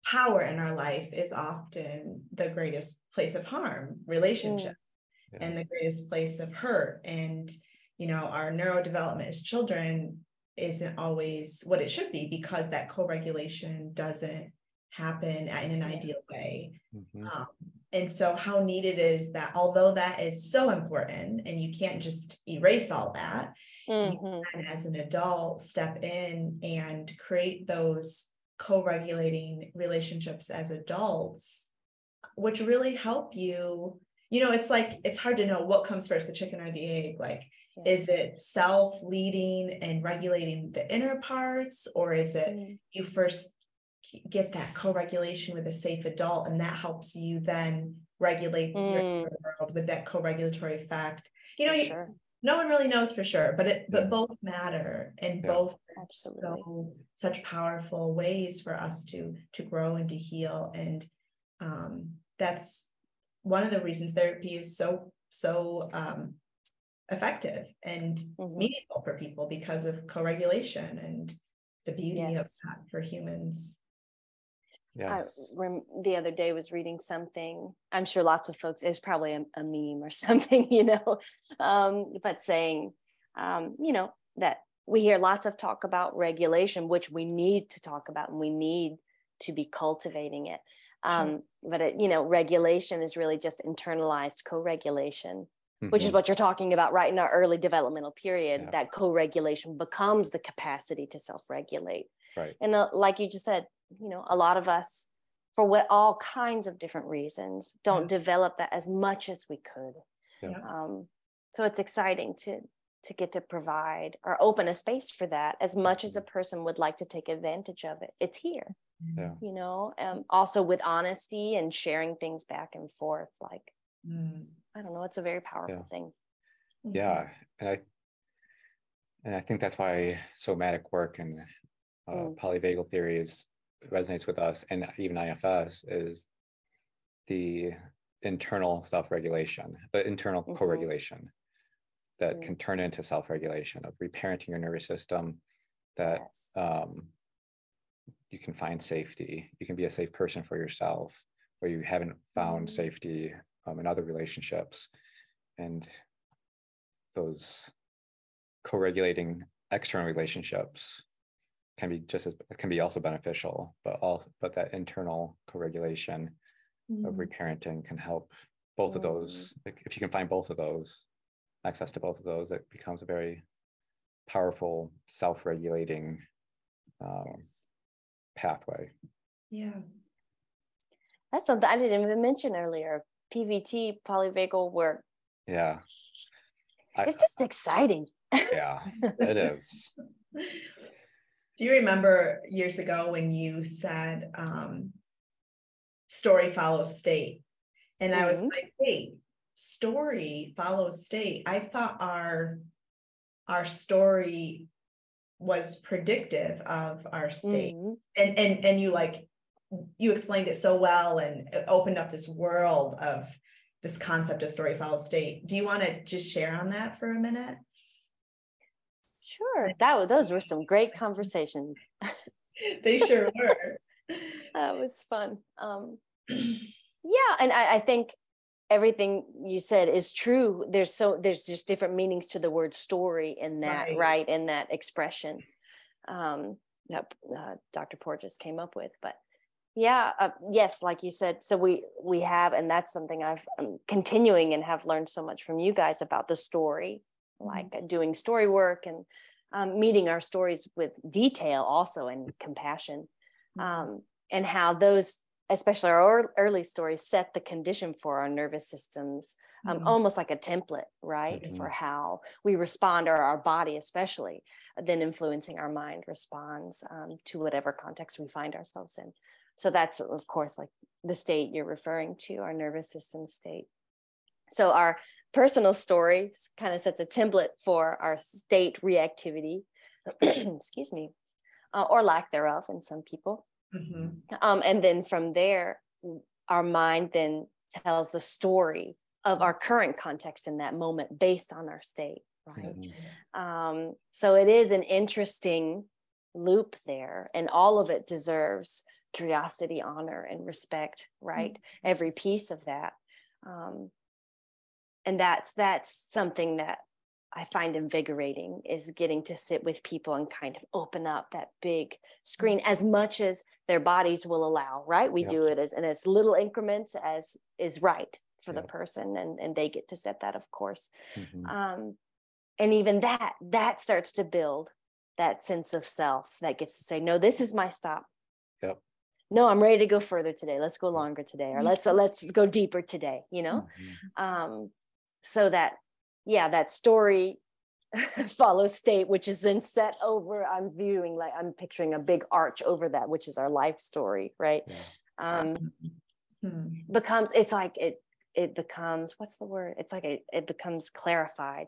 power in our life is often the greatest place of harm relationship mm. yeah. and the greatest place of hurt and you know our neurodevelopment as children isn't always what it should be because that co-regulation doesn't happen in an ideal way mm-hmm. um, and so how needed is that although that is so important and you can't just erase all that mm-hmm. you can as an adult step in and create those co-regulating relationships as adults which really help you you know, it's like it's hard to know what comes first, the chicken or the egg. Like, yeah. is it self-leading and regulating the inner parts, or is it mm. you first get that co-regulation with a safe adult, and that helps you then regulate mm. your world with that co-regulatory effect? You know, you, sure. no one really knows for sure, but it but both matter, and yeah. both absolutely so, such powerful ways for us to to grow and to heal, and um, that's one of the reasons therapy is so so um, effective and mm-hmm. meaningful for people because of co-regulation and the beauty yes. of that for humans yeah the other day was reading something i'm sure lots of folks it's probably a, a meme or something you know um, but saying um, you know that we hear lots of talk about regulation which we need to talk about and we need to be cultivating it um, but it, you know regulation is really just internalized co-regulation mm-hmm. which is mm-hmm. what you're talking about right in our early developmental period yeah. that co-regulation becomes the capacity to self-regulate right and uh, like you just said you know a lot of us for what all kinds of different reasons don't yeah. develop that as much as we could yeah. um, so it's exciting to to get to provide or open a space for that as much as a mm-hmm. person would like to take advantage of it it's here yeah. you know um, also with honesty and sharing things back and forth like mm. i don't know it's a very powerful yeah. thing yeah mm-hmm. and i and i think that's why somatic work and uh, mm. polyvagal theories resonates with us and even ifs is the internal self-regulation the internal mm-hmm. co-regulation that mm-hmm. can turn into self-regulation of reparenting your nervous system that yes. um, you can find safety you can be a safe person for yourself where you haven't found mm-hmm. safety um, in other relationships and those co-regulating external relationships can be just as can be also beneficial but all but that internal co-regulation mm-hmm. of reparenting can help both mm-hmm. of those like if you can find both of those access to both of those it becomes a very powerful self-regulating um, yes pathway. Yeah. That's something I didn't even mention earlier. PVT, polyvagal work. Yeah. It's I, just exciting. Yeah, it is. Do you remember years ago when you said um, story follows state? And mm-hmm. I was mm-hmm. like, wait, story follows state. I thought our our story was predictive of our state. Mm-hmm. and and and you like you explained it so well and it opened up this world of this concept of story follows state. Do you want to just share on that for a minute? Sure. That those were some great conversations. They sure were. That was fun. Um yeah and I, I think everything you said is true there's so there's just different meanings to the word story in that right, right in that expression um that uh, dr porges came up with but yeah uh, yes like you said so we we have and that's something i've um, continuing and have learned so much from you guys about the story mm-hmm. like uh, doing story work and um, meeting our stories with detail also and compassion mm-hmm. um, and how those especially our early stories set the condition for our nervous systems um, mm-hmm. almost like a template right mm-hmm. for how we respond or our body especially then influencing our mind responds um, to whatever context we find ourselves in so that's of course like the state you're referring to our nervous system state so our personal story kind of sets a template for our state reactivity excuse me uh, or lack thereof in some people Mm-hmm. Um, and then from there, our mind then tells the story of our current context in that moment based on our state, right? Mm-hmm. Um, so it is an interesting loop there, and all of it deserves curiosity, honor, and respect, right? Mm-hmm. Every piece of that. Um, and that's that's something that I find invigorating is getting to sit with people and kind of open up that big screen as much as their bodies will allow, right? We yep. do it as in as little increments as is right for yep. the person and, and they get to set that, of course. Mm-hmm. Um, and even that, that starts to build that sense of self that gets to say, no, this is my stop. Yep. no i'm ready to go further today let's go longer today or let's uh, let's go deeper today you know Mhm. um so that yeah that story follows state which is then set over i'm viewing like i'm picturing a big arch over that which is our life story right? Yeah. um Hmm. becomes it's like it it becomes what's the word? It's like it, it becomes clarified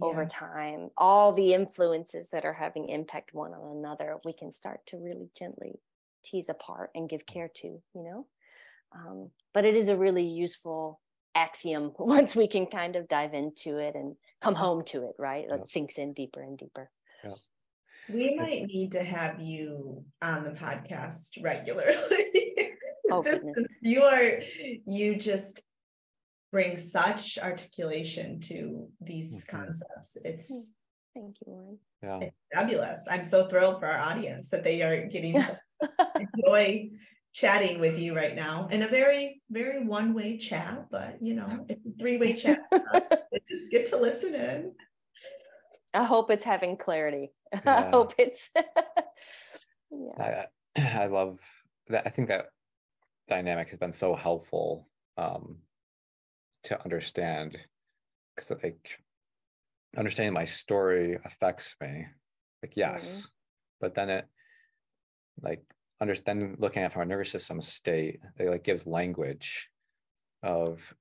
over time. All the influences that are having impact one on another we can start to really gently tease apart and give care to you know? Um, but it is a really useful axiom once we can kind of dive into it and come home to it right Yep. it sinks in deeper and deeper We might need to have you on the podcast regularly. Oh, goodness. is- You are, you just bring such articulation to these Mhm. concepts. It's thank you lauren Yeah. it's fabulous. I'm so thrilled for our audience that they are getting to enjoy chatting with you right now in a very, very one-way chat, but you know, it's a three-way chat. Just get to listen in. i hope it's having clarity i hope it's yeah I, I love that. I think that dynamic has been so helpful um, to understand because like understanding my story affects me. Like yes, but then it like understanding looking at from a nervous system state, it like gives language of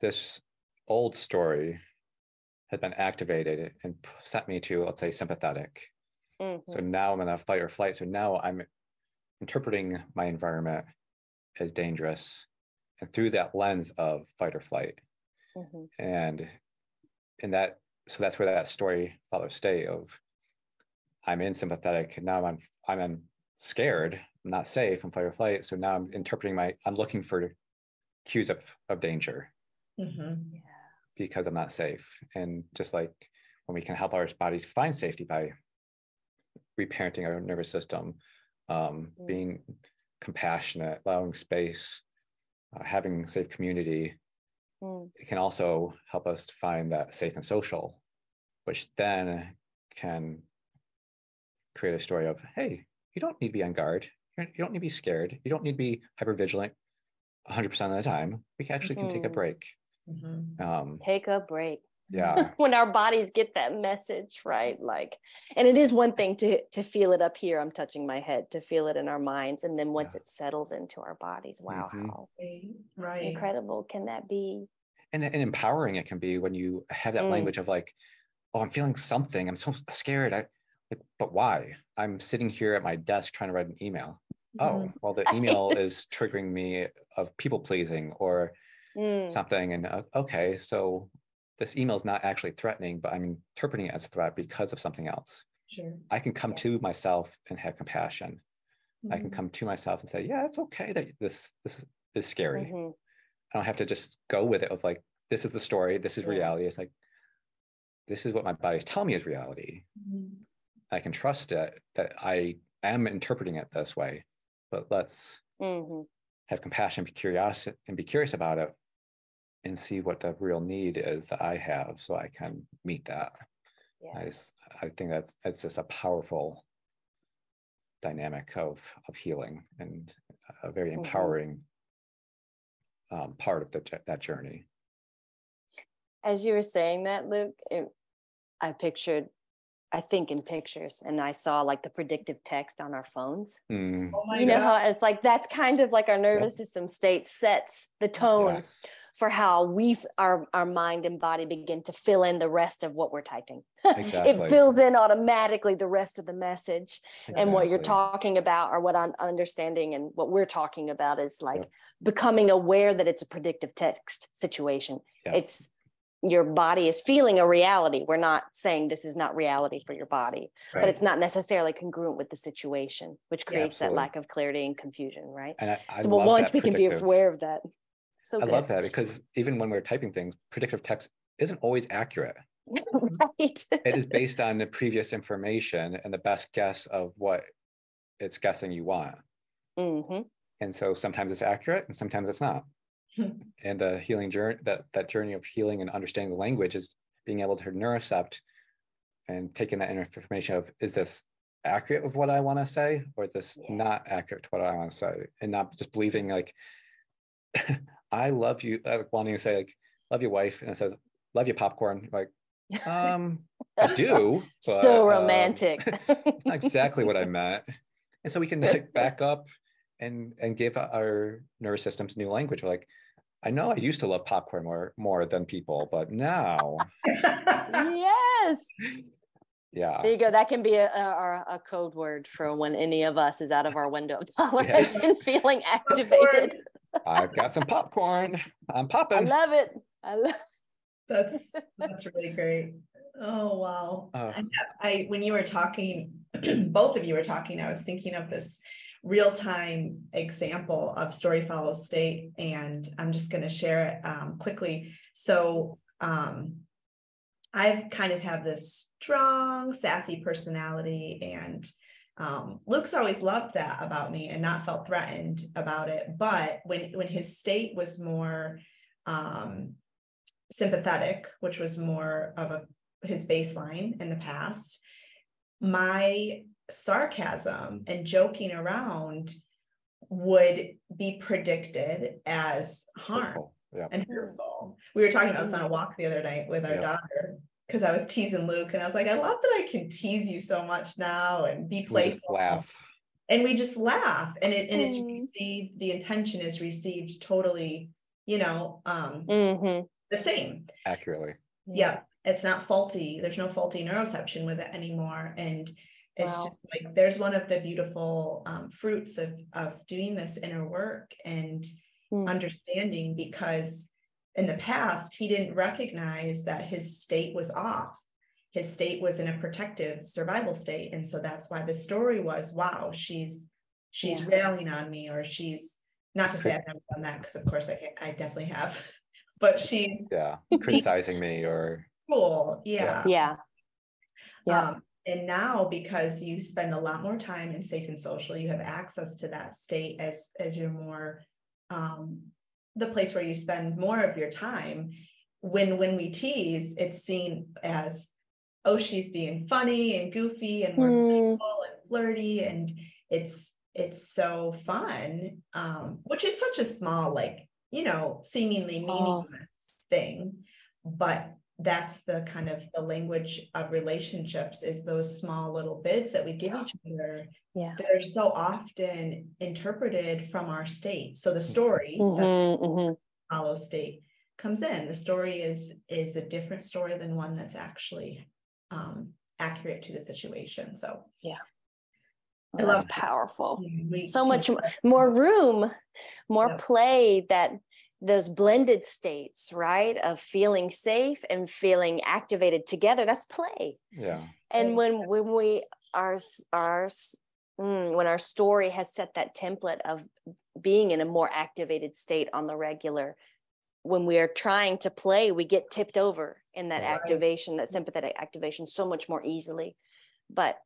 this old story had been activated and set me to let's say sympathetic so Mhm. now I'm in a fight or flight. So now I'm interpreting my environment as dangerous and through that lens of fight or flight. Mhm. And in that, so that's where that story follows state of I'm in sympathetic and now I'm I'm in scared, I'm not safe, I'm fight or flight. So now I'm interpreting my I'm looking for cues of, of danger Mhm. yeah because I'm not safe. And just like when we can help our bodies find safety by reparenting our nervous system, um, Mm. being compassionate, allowing space, uh, having safe community, Mm. it can also help us to find that safe and social, which then can create a story of, hey, you don't need to be on guard. You don't need to be scared. You don't need to be hyper vigilant 100% of the time. We can actually can take a Mhm. break. Mhm. Um, take a break yeah. when our bodies get that message right like and it is one thing to to feel it up here i'm touching my head to feel it in our minds and then once Yeah. it settles into our bodies wow Mhm. how Right, Right. incredible can that be and, and empowering it can be when you have that Mm. language of like oh i'm feeling something i'm so scared i like but why i'm sitting here at my desk trying to write an email oh Mhm. well the email is triggering me of people pleasing or Mm, something and uh, okay so this email is not actually threatening but i'm interpreting it as a threat because of something else Sure. i can come Yes. to myself and have compassion i can Mhm. come to myself and say yeah it's okay that this this is scary mhm. I don't have to just go with it of like, this is the story, this is Yeah. reality. It's like, this is what my body's telling me is reality. Mhm. I can trust it that I am interpreting it this way, but let's Mhm. have compassion, be curious and be curious about it and see what the real need is that I have so I can meet that. yeah I, just- I think that's, it's just a powerful dynamic of, of healing and a very Mhm. empowering um, part of the, that journey. as you were saying that luke it, i pictured i think in pictures and i saw like the predictive text on our phones Mm, Oh my you know God. how it's like that's kind of like our nervous system state sets the tone yes. for how we our our mind and body begin to fill in the rest of what we're typing Exactly. it fills in automatically the rest of the message and what you're talking about or what i'm understanding and what we're talking about is like Yep. becoming aware that it's a predictive text situation Yep. it's your body is feeling a reality we're not saying this is not reality for your body but it's not necessarily congruent with the situation which Yeah, creates that lack of clarity and confusion right And I, I so well, once we can be aware of that so I good. love that because even when we're typing things, predictive text isn't always accurate. right It is based on the previous information and the best guess of what it's guessing you want. Mm-hmm. And so sometimes it's accurate and sometimes it's not. And the healing journey, that, that journey of healing and understanding the language is being able to neurocept and taking that information of, is this accurate with what I want to say or is this Yeah. not accurate to what I want to say and not just believing like I love you like wanting to say like love your wife and it says love your popcorn like um I do but, so um, romantic. it's not exactly what I meant and so we can like back up and and give our nervous systems new language We're like I know I used to love popcorn more more than people but now yes. yeah There you go. That can be a, a, a code word for when any of us is out of our window of tolerance and feeling activated. I've got some popcorn I'm popping. I love it. I love That's that's really great. Oh wow. Uh, I, I when you were talking, both of you were talking, I was thinking of this real-time example of story follows state, and I'm just going to share it um, quickly. So um, I've kind of have this strong, sassy personality, and um, Luke's always loved that about me and not felt threatened about it. But when when his state was more um, sympathetic, which was more of a his baseline in the past, my sarcasm and joking around would be predicted as harm hurtful, yeah and hurtful. We were talking about this on a walk the other night with our Yeah. daughter because I was teasing Luke and I was like, I love that I can tease you so much now and be we just playful. laugh And we just laugh and it and it's received, the intention is received totally, you know, um Mhm. the same. accurately Yeah, it's not faulty. There's no faulty neuroception with it anymore. And it's Wow. just like there's one of the beautiful um, fruits of of doing this inner work and Mm. understanding because in the past he didn't recognize that his state was off. His state was in a protective survival state. And so that's why the story was, wow, she's she's Yeah. railing on me, or she's not to say I've never done that, because of course I I definitely have, but she's yeah criticizing me or cool. Yeah. Yeah. Yeah. Um, and now because you spend a lot more time in safe and social, you have access to that state as as you're more um the place where you spend more of your time. When when we tease, it's seen as oh, she's being funny and goofy and we're Mm. playful and flirty and it's it's so fun. Um, which is such a small, like, you know, seemingly Oh. meaningless thing. But that's the kind of the language of relationships is those small little bits that we give each other Yeah. that are so often interpreted from our state. So the story that Mhm, mhm. follows state comes in. The story is is a different story than one that's actually um accurate to the situation. So yeah Well, that's powerful. So much more room, more play that those blended states, right? Of feeling safe and feeling activated together. That's play. yeah And when when we our s- our mm, when our story has set that template of being in a more activated state on the regular, when we are trying to play, we get tipped over in that Right. activation, that sympathetic activation, so much more easily. But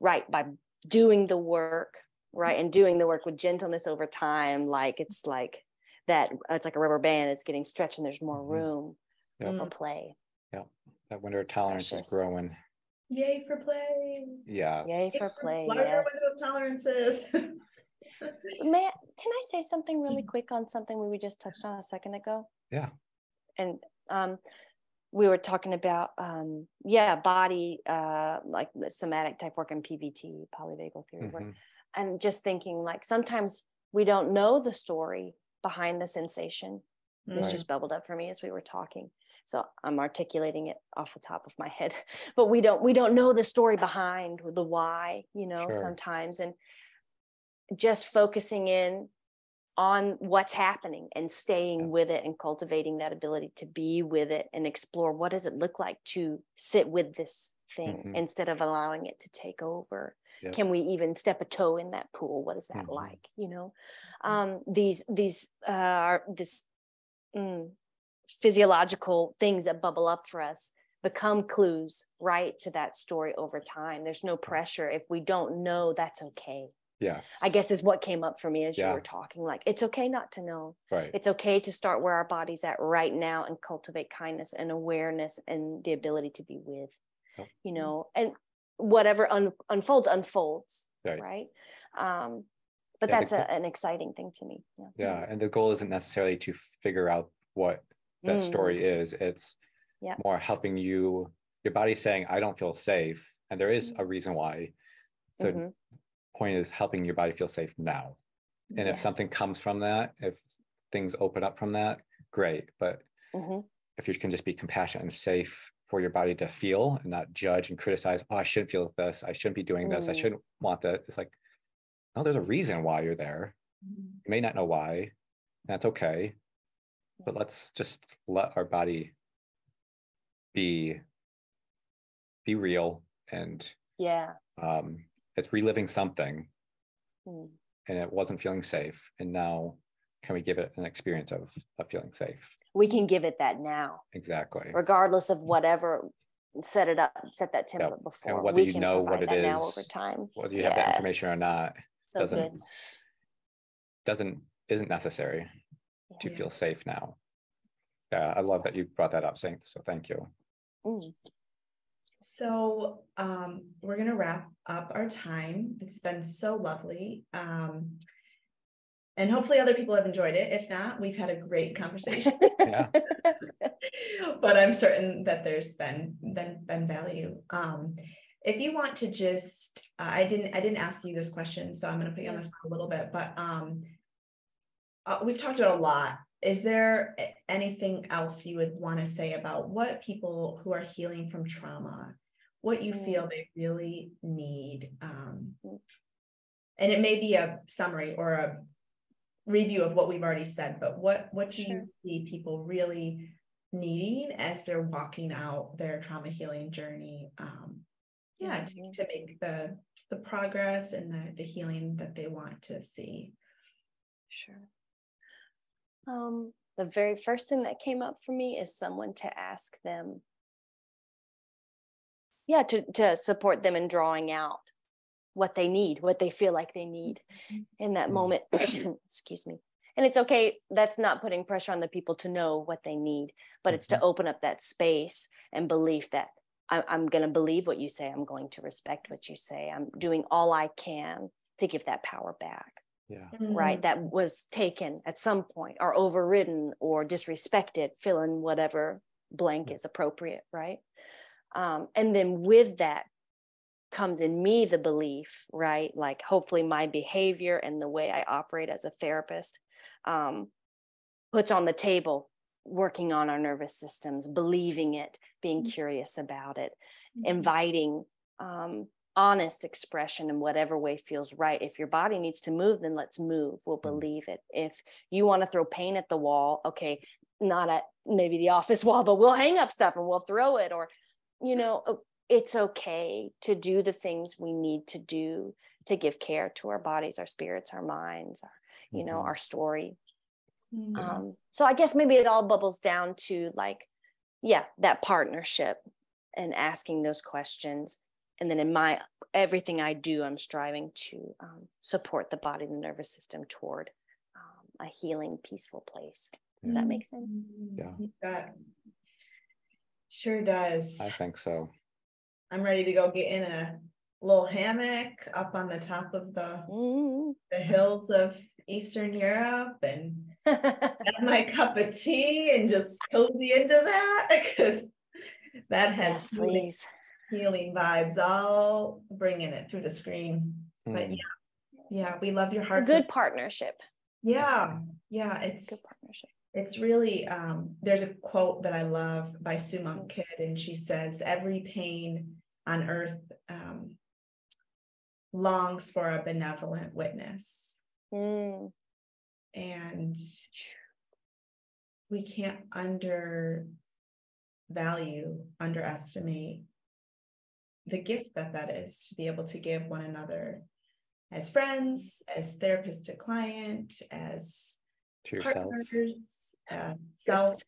right by doing the work, right, and doing the work with gentleness over time, like it's like that. It's like a rubber band. It's getting stretched, and there's more Mhm. room Yeah. for play. Yeah that window of tolerance precious. is growing yay for play. yeah Yay for play. Larger yes. window of tolerances. May I- can I say something really quick on something we just touched on a second ago? Yeah. And um, we were talking about um, yeah, body uh, like the somatic type work and PVT, polyvagal theory work, Mhm. and just thinking like sometimes we don't know the story behind the sensation. This Mm. just bubbled up for me as we were talking. So I'm articulating it off the top of my head, but we don't we don't know the story behind the why, you know, Sure. sometimes and just focusing in on what's happening and staying Yeah. with it and cultivating that ability to be with it and explore what does it look like to sit with this thing Mhm. instead of allowing it to take over Yep. can we even step a toe in that pool what is that Mhm. like you know um these these uh are this mm, physiological things that bubble up for us become clues right to that story over time there's no pressure if we don't know that's okay yes i guess is what came up for me as you were talking like it's okay not to know right it's okay to start where our body's at right now and cultivate kindness and awareness and the ability to be with you know and whatever un- unfolds unfolds Right. right um but Yeah, that's a, an exciting thing to me yeah Yeah, and the goal isn't necessarily to figure out what that Mm. story is. It's Yeah. more helping you. Your body's saying, "I don't feel safe," and there is Mm-hmm. a reason why. The Mhm. Point is helping your body feel safe now. And if something comes from that, if things open up from that, great. But Mhm. if you can just be compassionate and safe for your body to feel and not judge and criticize, oh, I shouldn't feel this, I shouldn't be doing this, I Mm. shouldn't want that. It's like, no, there's a reason why you're there. You may not know why. That's okay. But let's just let our body be be real and yeah um it's reliving something Mm. and it wasn't feeling safe. And now can we give it an experience of of feeling safe? We can give it that now. Exactly. Regardless of whatever set it up set that Yeah, template before. and whether we you know what it is now over time. whether you have that information or not so doesn't good. doesn't isn't necessary to feel safe now. Yeah i love that you brought that up saying so thank you. Mm. So um, we're gonna wrap up our time. It's been so lovely. Um, and hopefully other people have enjoyed it. If not, we've had a great conversation. yeah but I'm certain that there's been been, been value. Um, if you want to just, uh, I didn't I didn't ask you this question, so I'm going to put you on the spot a little bit. But um, uh, we've talked about a lot. Is there anything else you would want to say about what people who are healing from trauma, what you Mm. feel they really need? Um, and it may be a summary or a review of what we've already said, but what what do Sure. you see people really needing as they're walking out their trauma healing journey? Um, yeah, to, Mhm. to make the the progress and the the healing that they want to see. Sure. Um, the very first thing that came up for me is someone to ask them, yeah, to to support them in drawing out what they need, what they feel like they need in that Mm. moment. Excuse me. And it's okay. That's not putting pressure on the people to know what they need, but it's to open up that space and belief that I, I'm going to believe what you say. I'm going to respect what you say. I'm doing all I can to give that power back yeah right that was taken at some point or overridden or disrespected fill in whatever blank is appropriate right um, and then with that comes in me the belief right like hopefully my behavior and the way i operate as a therapist um, puts on the table working on our nervous systems believing it being Mhm. curious about it Mhm. inviting um, honest expression in whatever way feels right. If your body needs to move, then let's move. We'll Mhm. believe it. If you want to throw paint at the wall, okay, not at maybe the office wall, but we'll hang up stuff and we'll throw it. Or, you know, it's okay to do the things we need to do to give care to our bodies, our spirits, our minds, our, you know, Mhm. our story. Mhm. Um, so I guess maybe it all bubbles down to like, yeah, that partnership and asking those questions. And then in my everything I do, I'm striving to um, support the body and the nervous system toward um, a healing, peaceful place. Does that make sense? Mhm. Yeah. That sure does. i think so I'm ready to go get in a little hammock up on the top of the Mm. the hills of Eastern Europe and have my cup of tea and just cozy into that because that has yes, healing, please. Healing vibes all bringing it through the screen. But Mm. yeah, yeah, we love your A heart. good partnership. yeah, yeah, it's Good partnership. it's really um there's a quote that I love by Sue Monk Kidd and she says every pain on earth um longs for a benevolent witness Mm. and we can't undervalue underestimate the gift that that is to be able to give one another as friends as therapist to client as to yourself. partners uh, self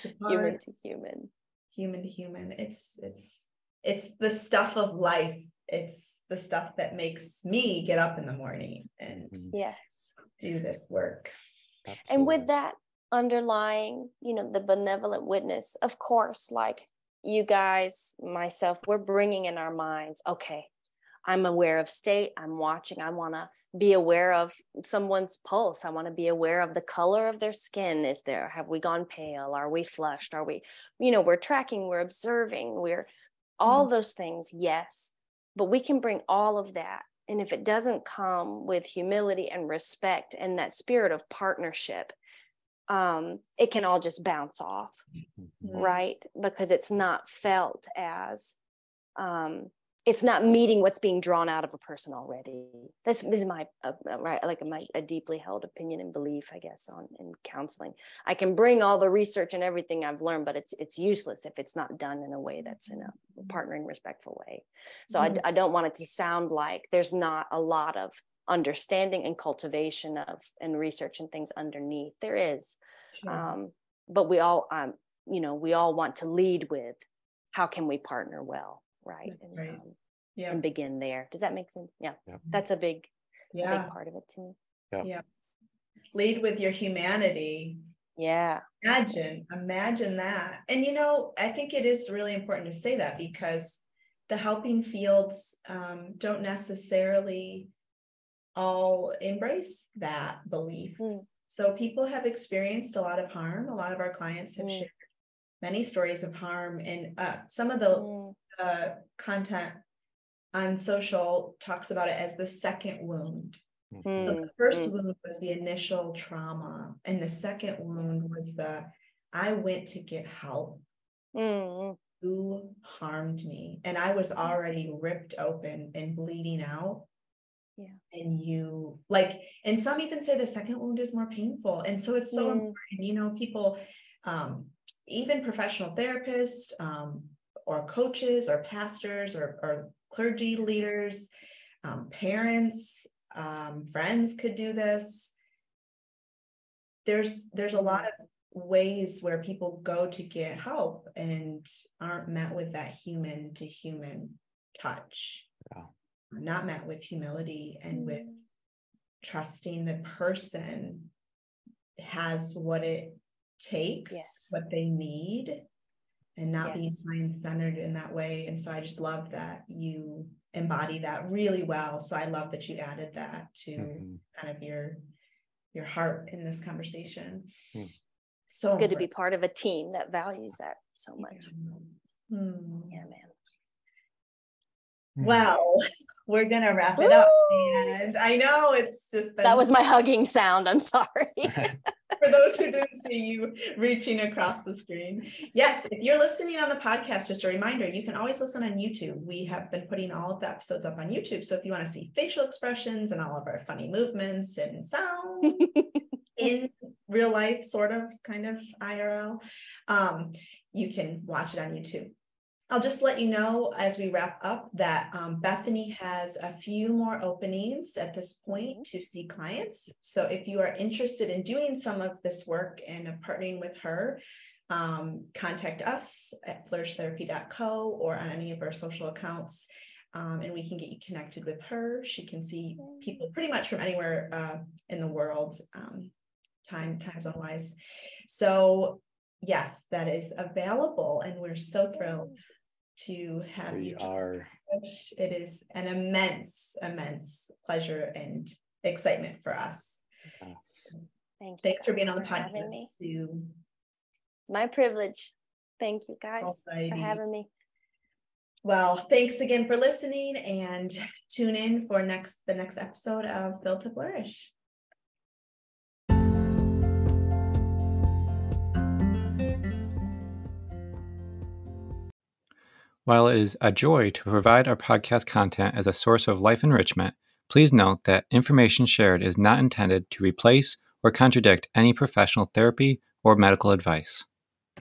to human to human. human to human. It's it's it's the stuff of life. It's the stuff that makes me get up in the morning and Mhm. Yes. do this work. And with that underlying you know the benevolent witness of course like you guys, myself, we're bringing in our minds, okay, I'm aware of state, I'm watching, I want to be aware of someone's pulse. I want to be aware of the color of their skin. Is there, have we gone pale? Are we flushed? Are we, you know, we're tracking, we're observing, we're all mm-hmm. those things, yes. But we can bring all of that. And if it doesn't come with humility and respect and that spirit of partnership, um, it can all just bounce off, mm-hmm. right? Because it's not felt as um, it's not meeting what's being drawn out of a person already. This, this is my uh, uh, right, like my a deeply held opinion and belief, I guess, on in counseling. I can bring all the research and everything I've learned, but it's it's useless if it's not done in a way that's in a mm-hmm. partnering, respectful way. So mm-hmm. I, I don't want it to sound like there's not a lot of understanding and cultivation of and research and things underneath. There is, sure. um, but we all, um, you know, we all want to lead with how can we partner well right and, right. Um, yeah. and begin there does that make sense yeah, yeah. that's a big yeah. big part of it to me yeah. yeah lead with your humanity yeah imagine imagine that and you know i think it is really important to say that because the helping fields um, don't necessarily all embrace that belief mm. so people have experienced a lot of harm a lot of our clients have mm. shared many stories of harm and uh, some of the mm uh, content on social talks about it as the second wound. So the hmm, first mm-hmm. wound was the initial trauma, and the second wound was the I went to get help. Who harmed me? And I was already ripped open and bleeding out. Yeah. And you like, and some even say the second wound is more painful. And so it's so hmm. important, you know, people, um, even professional therapists, um, or coaches or pastors or, or clergy leaders, um, parents, um, friends could do this. There's there's a lot of ways where people go to get help and aren't met with that human to human touch. Not met with humility and mm. with trusting the person has what it takes, yes. what they need and not yes. being mind centered in that way. And so I just love that you embody that really well. So I love that you added that to mm-hmm. kind of your your heart in this conversation. Mm. So it's good to be part of a team that values that so much. Yeah, mm. yeah man. Hmm. Well, we're gonna wrap it up. And I know it's just been- that was my hugging sound. I'm sorry. For those who didn't see you reaching across the screen. Yes, if you're listening on the podcast, just a reminder, you can always listen on YouTube. We have been putting all of the episodes up on YouTube. So if you want to see facial expressions and all of our funny movements and sounds in real life, sort of kind of IRL, um, you can watch it on YouTube. I'll just let you know as we wrap up that um, Bethany has a few more openings at this point mm-hmm. to see clients. So if you are interested in doing some of this work and partnering with her, um, contact us at flourishtherapy.co or on any of our social accounts. Um, and we can get you connected with her. She can see people pretty much from anywhere uh, in the world, um, time time zone wise. So yes, that is available, and we're so thrilled to have we you. are. It is an immense, immense pleasure and excitement for us. Yes. Thank you. Thanks for being on the podcast. To my privilege. Thank you guys Alrighty. for having me. Well, thanks again for listening and tune in for next the next episode of Built to Flourish. While it is a joy to provide our podcast content as a source of life enrichment, please note that information shared is not intended to replace or contradict any professional therapy or medical advice.